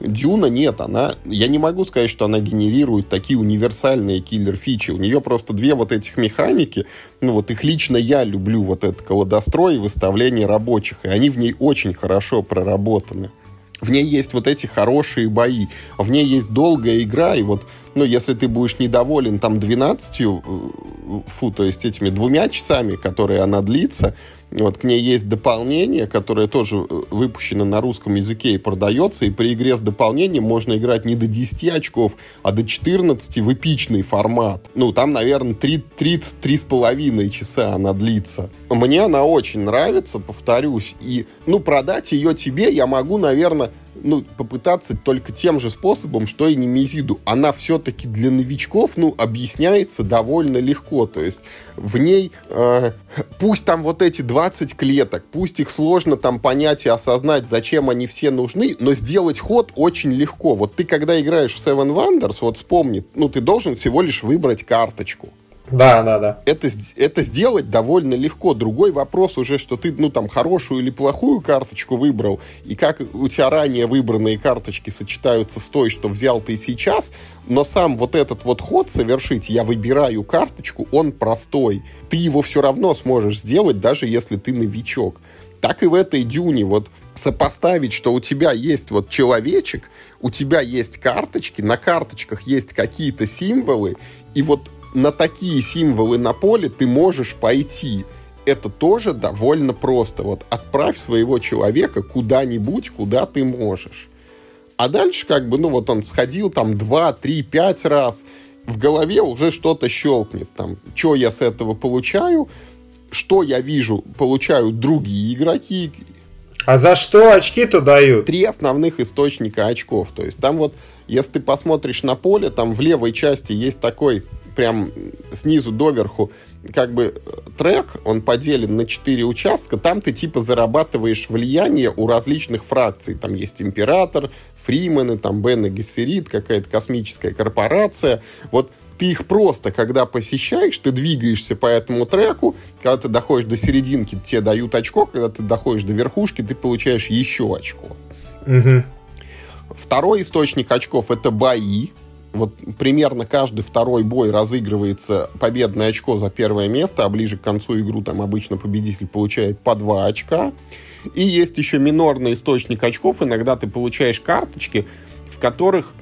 Дюна нет, она, я не могу сказать, что она генерирует такие универсальные киллер-фичи. У нее просто две вот этих механики, ну вот их лично я люблю, вот этот колодострой и выставление рабочих, и они в ней очень хорошо проработаны. В ней есть вот эти хорошие бои, в ней есть долгая игра, и вот ну, если ты будешь недоволен там 12, э, фу, то есть этими двумя часами, которые она длится, вот, к ней есть дополнение, которое тоже э, выпущено на русском языке и продается, и при игре с дополнением можно играть не до 10 очков, а до 14 в эпичный формат. Ну, там, наверное, 33,5 часа она длится. Мне она очень нравится, повторюсь, и, ну, продать ее тебе я могу, наверное, ну, попытаться только тем же способом, что и Немезиду. Она все-таки для новичков, ну, объясняется довольно легко. То есть в ней, э, пусть там вот эти 20 клеток, пусть их сложно там понять и осознать, зачем они все нужны, но сделать ход очень легко. Вот ты, когда играешь в Seven Wonders, вот вспомни, ну, ты должен всего лишь выбрать карточку. Да, да, да. Это, это сделать довольно легко. Другой вопрос уже, что ты, ну, там, хорошую или плохую карточку выбрал, и как у тебя ранее выбранные карточки сочетаются с той, что взял ты сейчас, но сам вот этот вот ход совершить, я выбираю карточку, он простой. Ты его все равно сможешь сделать, даже если ты новичок. Так и в этой дюне, вот сопоставить, что у тебя есть вот человечек, у тебя есть карточки, на карточках есть какие-то символы, и вот на такие символы на поле ты можешь пойти. Это тоже довольно просто. Вот отправь своего человека куда-нибудь, куда ты можешь. А дальше как бы, ну вот он сходил там 2, 3, 5 раз, в голове уже что-то щелкнет. Там, что я с этого получаю, что я вижу, получают другие игроки. А за что очки-то дают? Три основных источника очков. То есть там вот, если ты посмотришь на поле, там в левой части есть такой прям снизу доверху как бы трек, он поделен на четыре участка, там ты типа зарабатываешь влияние у различных фракций. Там есть Император, Фримены, там Бен и Гессерит, какая-то космическая корпорация. Вот ты их просто, когда посещаешь, ты двигаешься по этому треку, когда ты доходишь до серединки, тебе дают очко, когда ты доходишь до верхушки, ты получаешь еще очко. Угу. Второй источник очков — это бои вот примерно каждый второй бой разыгрывается победное очко за первое место, а ближе к концу игру там обычно победитель получает по два очка. И есть еще минорный источник очков. Иногда ты получаешь карточки, в которых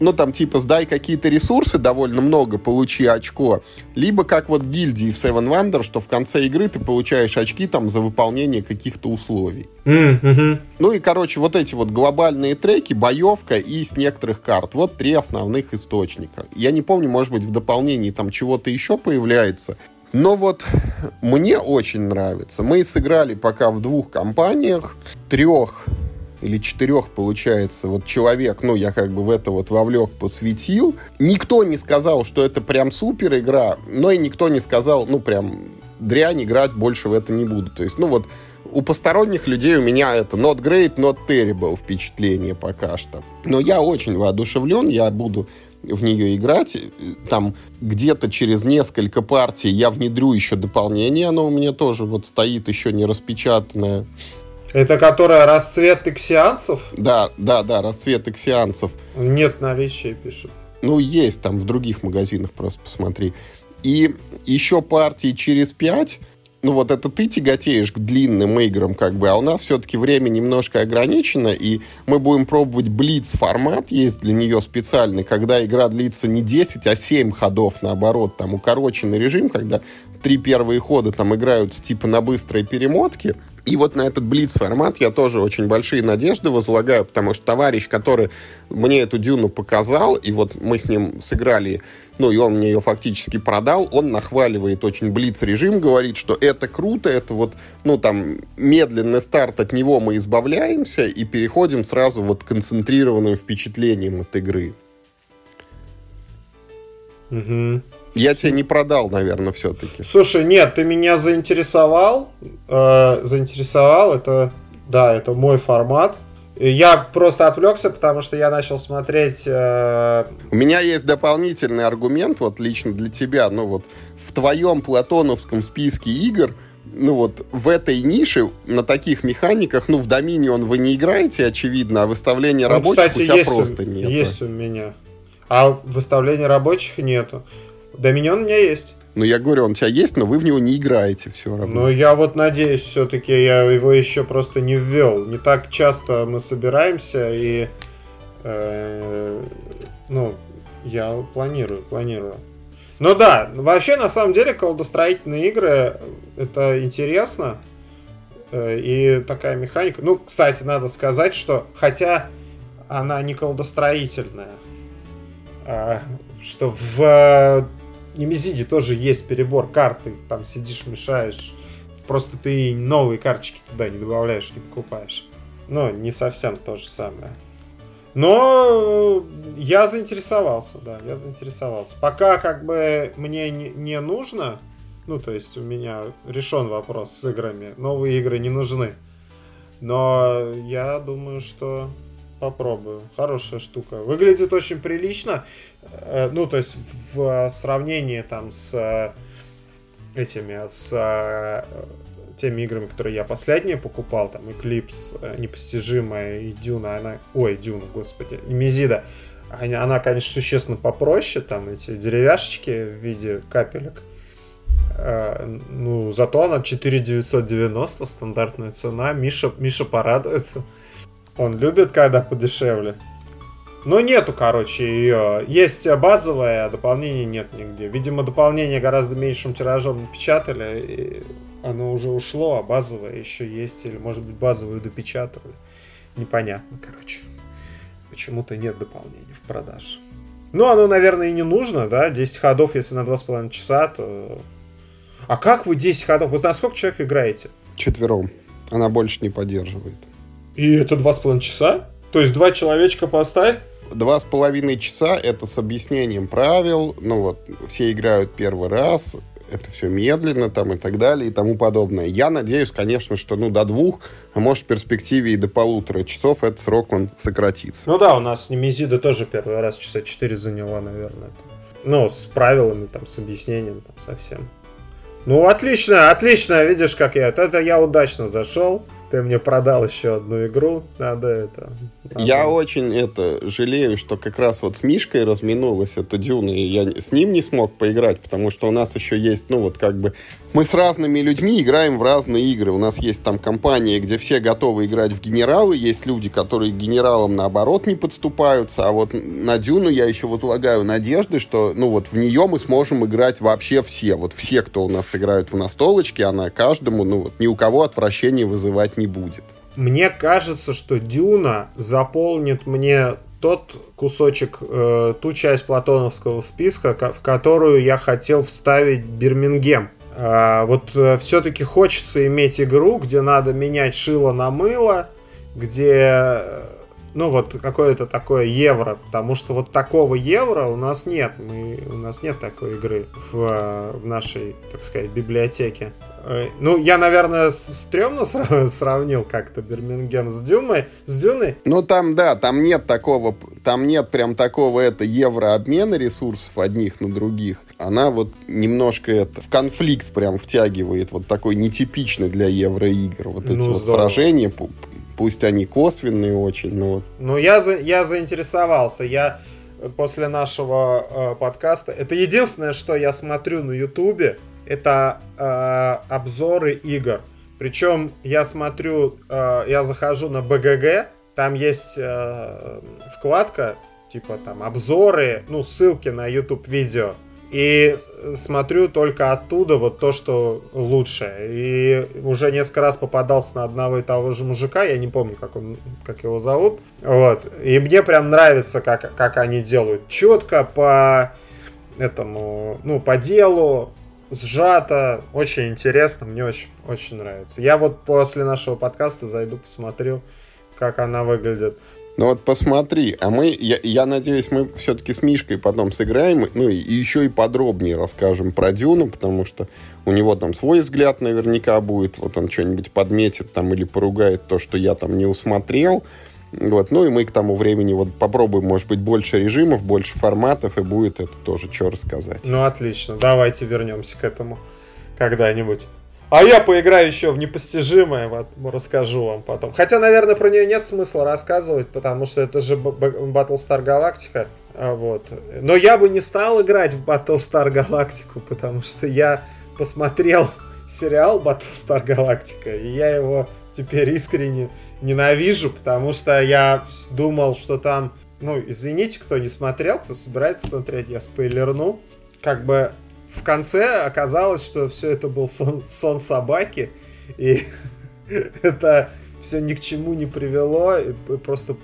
ну, там, типа, сдай какие-то ресурсы довольно много, получи очко. Либо, как вот гильдии в Seven Wonder, что в конце игры ты получаешь очки там за выполнение каких-то условий. Mm-hmm. Ну и, короче, вот эти вот глобальные треки, боевка и с некоторых карт. Вот три основных источника. Я не помню, может быть, в дополнении там чего-то еще появляется. Но вот мне очень нравится. Мы сыграли пока в двух компаниях, трех или четырех, получается, вот человек, ну, я как бы в это вот вовлек, посвятил. Никто не сказал, что это прям супер игра, но и никто не сказал, ну, прям дрянь играть больше в это не буду. То есть, ну, вот у посторонних людей у меня это not great, not terrible впечатление пока что. Но я очень воодушевлен, я буду в нее играть. Там где-то через несколько партий я внедрю еще дополнение, оно у меня тоже вот стоит еще не распечатанное. Это которая расцвет иксианцев? Да, да, да, расцвет иксианцев. Нет на вещей пишет. Ну, есть там в других магазинах, просто посмотри. И еще партии через пять ну вот это ты тяготеешь к длинным играм, как бы, а у нас все-таки время немножко ограничено, и мы будем пробовать блиц формат, есть для нее специальный, когда игра длится не 10, а 7 ходов, наоборот, там укороченный режим, когда три первые хода там играются типа на быстрой перемотке, И вот на этот Блиц-формат я тоже очень большие надежды возлагаю, потому что товарищ, который мне эту Дюну показал, и вот мы с ним сыграли, ну, и он мне ее фактически продал, он нахваливает очень Блиц-режим, говорит, что это круто, это вот, ну, там, медленный старт, от него мы избавляемся и переходим сразу вот к концентрированным впечатлениям от игры. Угу. Я тебе не продал, наверное, все-таки. Слушай, нет, ты меня заинтересовал. Э, заинтересовал. Это, да, это мой формат. Я просто отвлекся, потому что я начал смотреть... Э... У меня есть дополнительный аргумент, вот лично для тебя. Ну вот в твоем платоновском списке игр, ну вот в этой нише, на таких механиках, ну в Доминион вы не играете, очевидно, а выставление ну, рабочих кстати, у тебя есть просто нет. Есть у меня. А выставления рабочих нету. Доминион у меня есть. Ну, я говорю, он у тебя есть, но вы в него не играете все равно. Ну, я вот надеюсь, все-таки я его еще просто не ввел. Не так часто мы собираемся, и... Э, ну, я планирую, планирую. Ну да, вообще, на самом деле, колдостроительные игры, это интересно. Э, и такая механика. Ну, кстати, надо сказать, что хотя она не колдостроительная, а, что в Немезиде тоже есть перебор карты, там сидишь, мешаешь. Просто ты новые карточки туда не добавляешь, не покупаешь. Но не совсем то же самое. Но я заинтересовался, да, я заинтересовался. Пока как бы мне не, не нужно, ну то есть у меня решен вопрос с играми, новые игры не нужны. Но я думаю, что попробую. Хорошая штука. Выглядит очень прилично. Э, ну, то есть в сравнении там с э, этими, с э, теми играми, которые я последние покупал, там Eclipse, Непостижимая и Дюна, она... Ой, Дюна, господи, Мизида. Она, она, конечно, существенно попроще, там эти деревяшечки в виде капелек. Ну, зато она 4990, стандартная цена. Миша, Миша порадуется. Он любит, когда подешевле. Но нету, короче, ее. Есть базовое, а дополнения нет нигде. Видимо, дополнение гораздо меньшим тиражом напечатали, и оно уже ушло, а базовое еще есть. Или, может быть, базовую допечатали. Непонятно, короче. Почему-то нет дополнения в продаже. Ну, оно, наверное, и не нужно, да? 10 ходов, если на 2,5 часа, то... А как вы 10 ходов? Вы на сколько человек играете? Четвером. Она больше не поддерживает. И это два с половиной часа? То есть два человечка поставь? Два с половиной часа это с объяснением правил. Ну вот, все играют первый раз, это все медленно там и так далее и тому подобное. Я надеюсь, конечно, что ну до двух, а может в перспективе и до полутора часов этот срок он сократится. Ну да, у нас Немезида тоже первый раз часа четыре заняла, наверное. Ну, с правилами, там, с объяснением, там, совсем. Ну, отлично, отлично, видишь, как я. Это я удачно зашел. Ты мне продал еще одну игру, надо это. Надо... Я очень это жалею, что как раз вот с Мишкой разминулась эта Дюна, и я с ним не смог поиграть, потому что у нас еще есть, ну вот как бы, мы с разными людьми играем в разные игры. У нас есть там компания, где все готовы играть в генералы, есть люди, которые к генералам наоборот не подступаются, а вот на Дюну я еще возлагаю надежды, что, ну вот в нее мы сможем играть вообще все. Вот все, кто у нас играют в настолочке, она каждому, ну вот ни у кого отвращения вызывать не будет. Мне кажется, что Дюна заполнит мне тот кусочек, э, ту часть платоновского списка, в которую я хотел вставить Бирмингем. Э, вот э, все-таки хочется иметь игру, где надо менять шило на мыло, где ну вот какое-то такое евро, потому что вот такого евро у нас нет, мы, у нас нет такой игры в, в нашей, так сказать, библиотеке. Э, ну, я, наверное, стрёмно [laughs] сравнил как-то Бирмингем с Дюмой, с Дюной. Ну, там, да, там нет такого, там нет прям такого, это, еврообмена ресурсов одних на других. Она вот немножко это, в конфликт прям втягивает, вот такой нетипичный для евроигр. Вот эти ну, вот сражения, пусть они косвенные очень, но вот. Ну, я, за, я заинтересовался, я после нашего э, подкаста, это единственное, что я смотрю на ютубе, это э, обзоры игр. Причем я смотрю, э, я захожу на БГГ, там есть э, вкладка, типа там обзоры, ну, ссылки на YouTube видео. И смотрю только оттуда вот то, что лучше. И уже несколько раз попадался на одного и того же мужика, я не помню, как, он, как его зовут. Вот. И мне прям нравится, как, как они делают. Четко по этому, ну, по делу, сжато, очень интересно, мне очень, очень нравится. Я вот после нашего подкаста зайду, посмотрю, как она выглядит. Ну вот посмотри, а мы, я, я надеюсь, мы все-таки с Мишкой потом сыграем, ну и, еще и подробнее расскажем про Дюну, потому что у него там свой взгляд наверняка будет, вот он что-нибудь подметит там или поругает то, что я там не усмотрел. Вот, ну и мы к тому времени вот попробуем, может быть, больше режимов, больше форматов, и будет это тоже что рассказать. Ну, отлично. Давайте вернемся к этому когда-нибудь. А я поиграю еще в непостижимое, вот, расскажу вам потом. Хотя, наверное, про нее нет смысла рассказывать, потому что это же Battlestar Galactica. А, вот. Но я бы не стал играть в Battlestar Galactica, потому что я посмотрел [laughs] сериал Battlestar Galactica, и я его теперь искренне ненавижу, потому что я думал, что там... Ну, извините, кто не смотрел, кто собирается смотреть, я спойлерну. Как бы в конце оказалось, что все это был сон, сон собаки, и [laughs] это все ни к чему не привело, и просто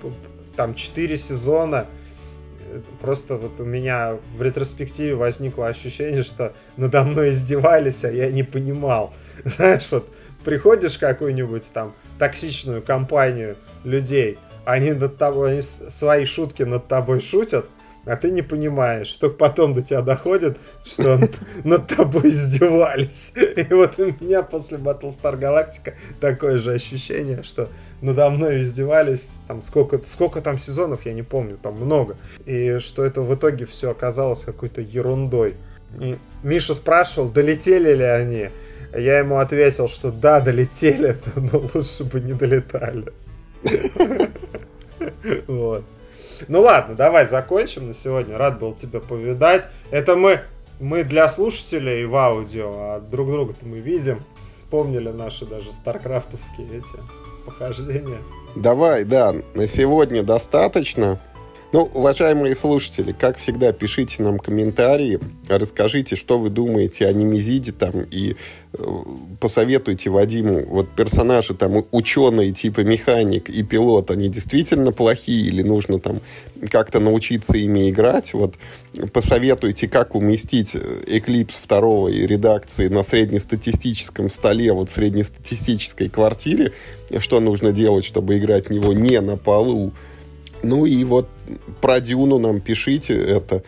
там 4 сезона, просто вот у меня в ретроспективе возникло ощущение, что надо мной издевались, а я не понимал. [laughs] Знаешь, вот приходишь в какую-нибудь там токсичную компанию людей, они над тобой, они свои шутки над тобой шутят, а ты не понимаешь, что потом до тебя доходит, что [laughs] над тобой издевались. И вот у меня после Battlestar Galactica такое же ощущение, что надо мной издевались, там сколько, сколько там сезонов, я не помню, там много. И что это в итоге все оказалось какой-то ерундой. И Миша спрашивал, долетели ли они. Я ему ответил, что да, долетели, [laughs] но лучше бы не долетали. [laughs] Вот. Ну ладно, давай закончим на сегодня. Рад был тебя повидать. Это мы, мы для слушателей в аудио, а друг друга-то мы видим. Вспомнили наши даже старкрафтовские эти похождения. Давай, да, на сегодня достаточно. Ну, уважаемые слушатели, как всегда, пишите нам комментарии, расскажите, что вы думаете о Немезиде там, и э, посоветуйте Вадиму, вот персонажи там ученые типа механик и пилот, они действительно плохие или нужно там как-то научиться ими играть, вот посоветуйте, как уместить Eclipse второго и редакции на среднестатистическом столе, вот в среднестатистической квартире, что нужно делать, чтобы играть в него не на полу, ну и вот про Дюну нам пишите это.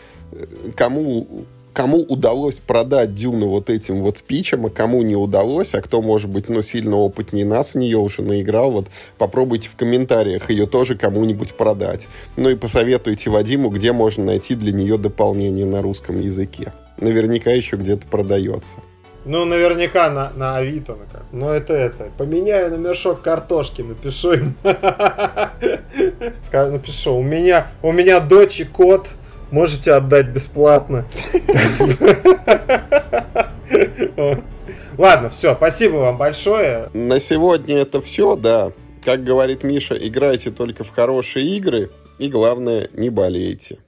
Кому, кому удалось продать Дюну вот этим вот спичем, а кому не удалось, а кто, может быть, ну, сильно опытнее нас в нее уже наиграл, вот попробуйте в комментариях ее тоже кому-нибудь продать. Ну и посоветуйте Вадиму, где можно найти для нее дополнение на русском языке. Наверняка еще где-то продается. Ну, наверняка на, на Авито. Ну, это это. Поменяю на мешок картошки, напишу им. [laughs] Напишу, у меня, у меня дочь и кот, можете отдать бесплатно. Ладно, все, спасибо вам большое. На сегодня это все, да. Как говорит Миша, играйте только в хорошие игры и, главное, не болейте.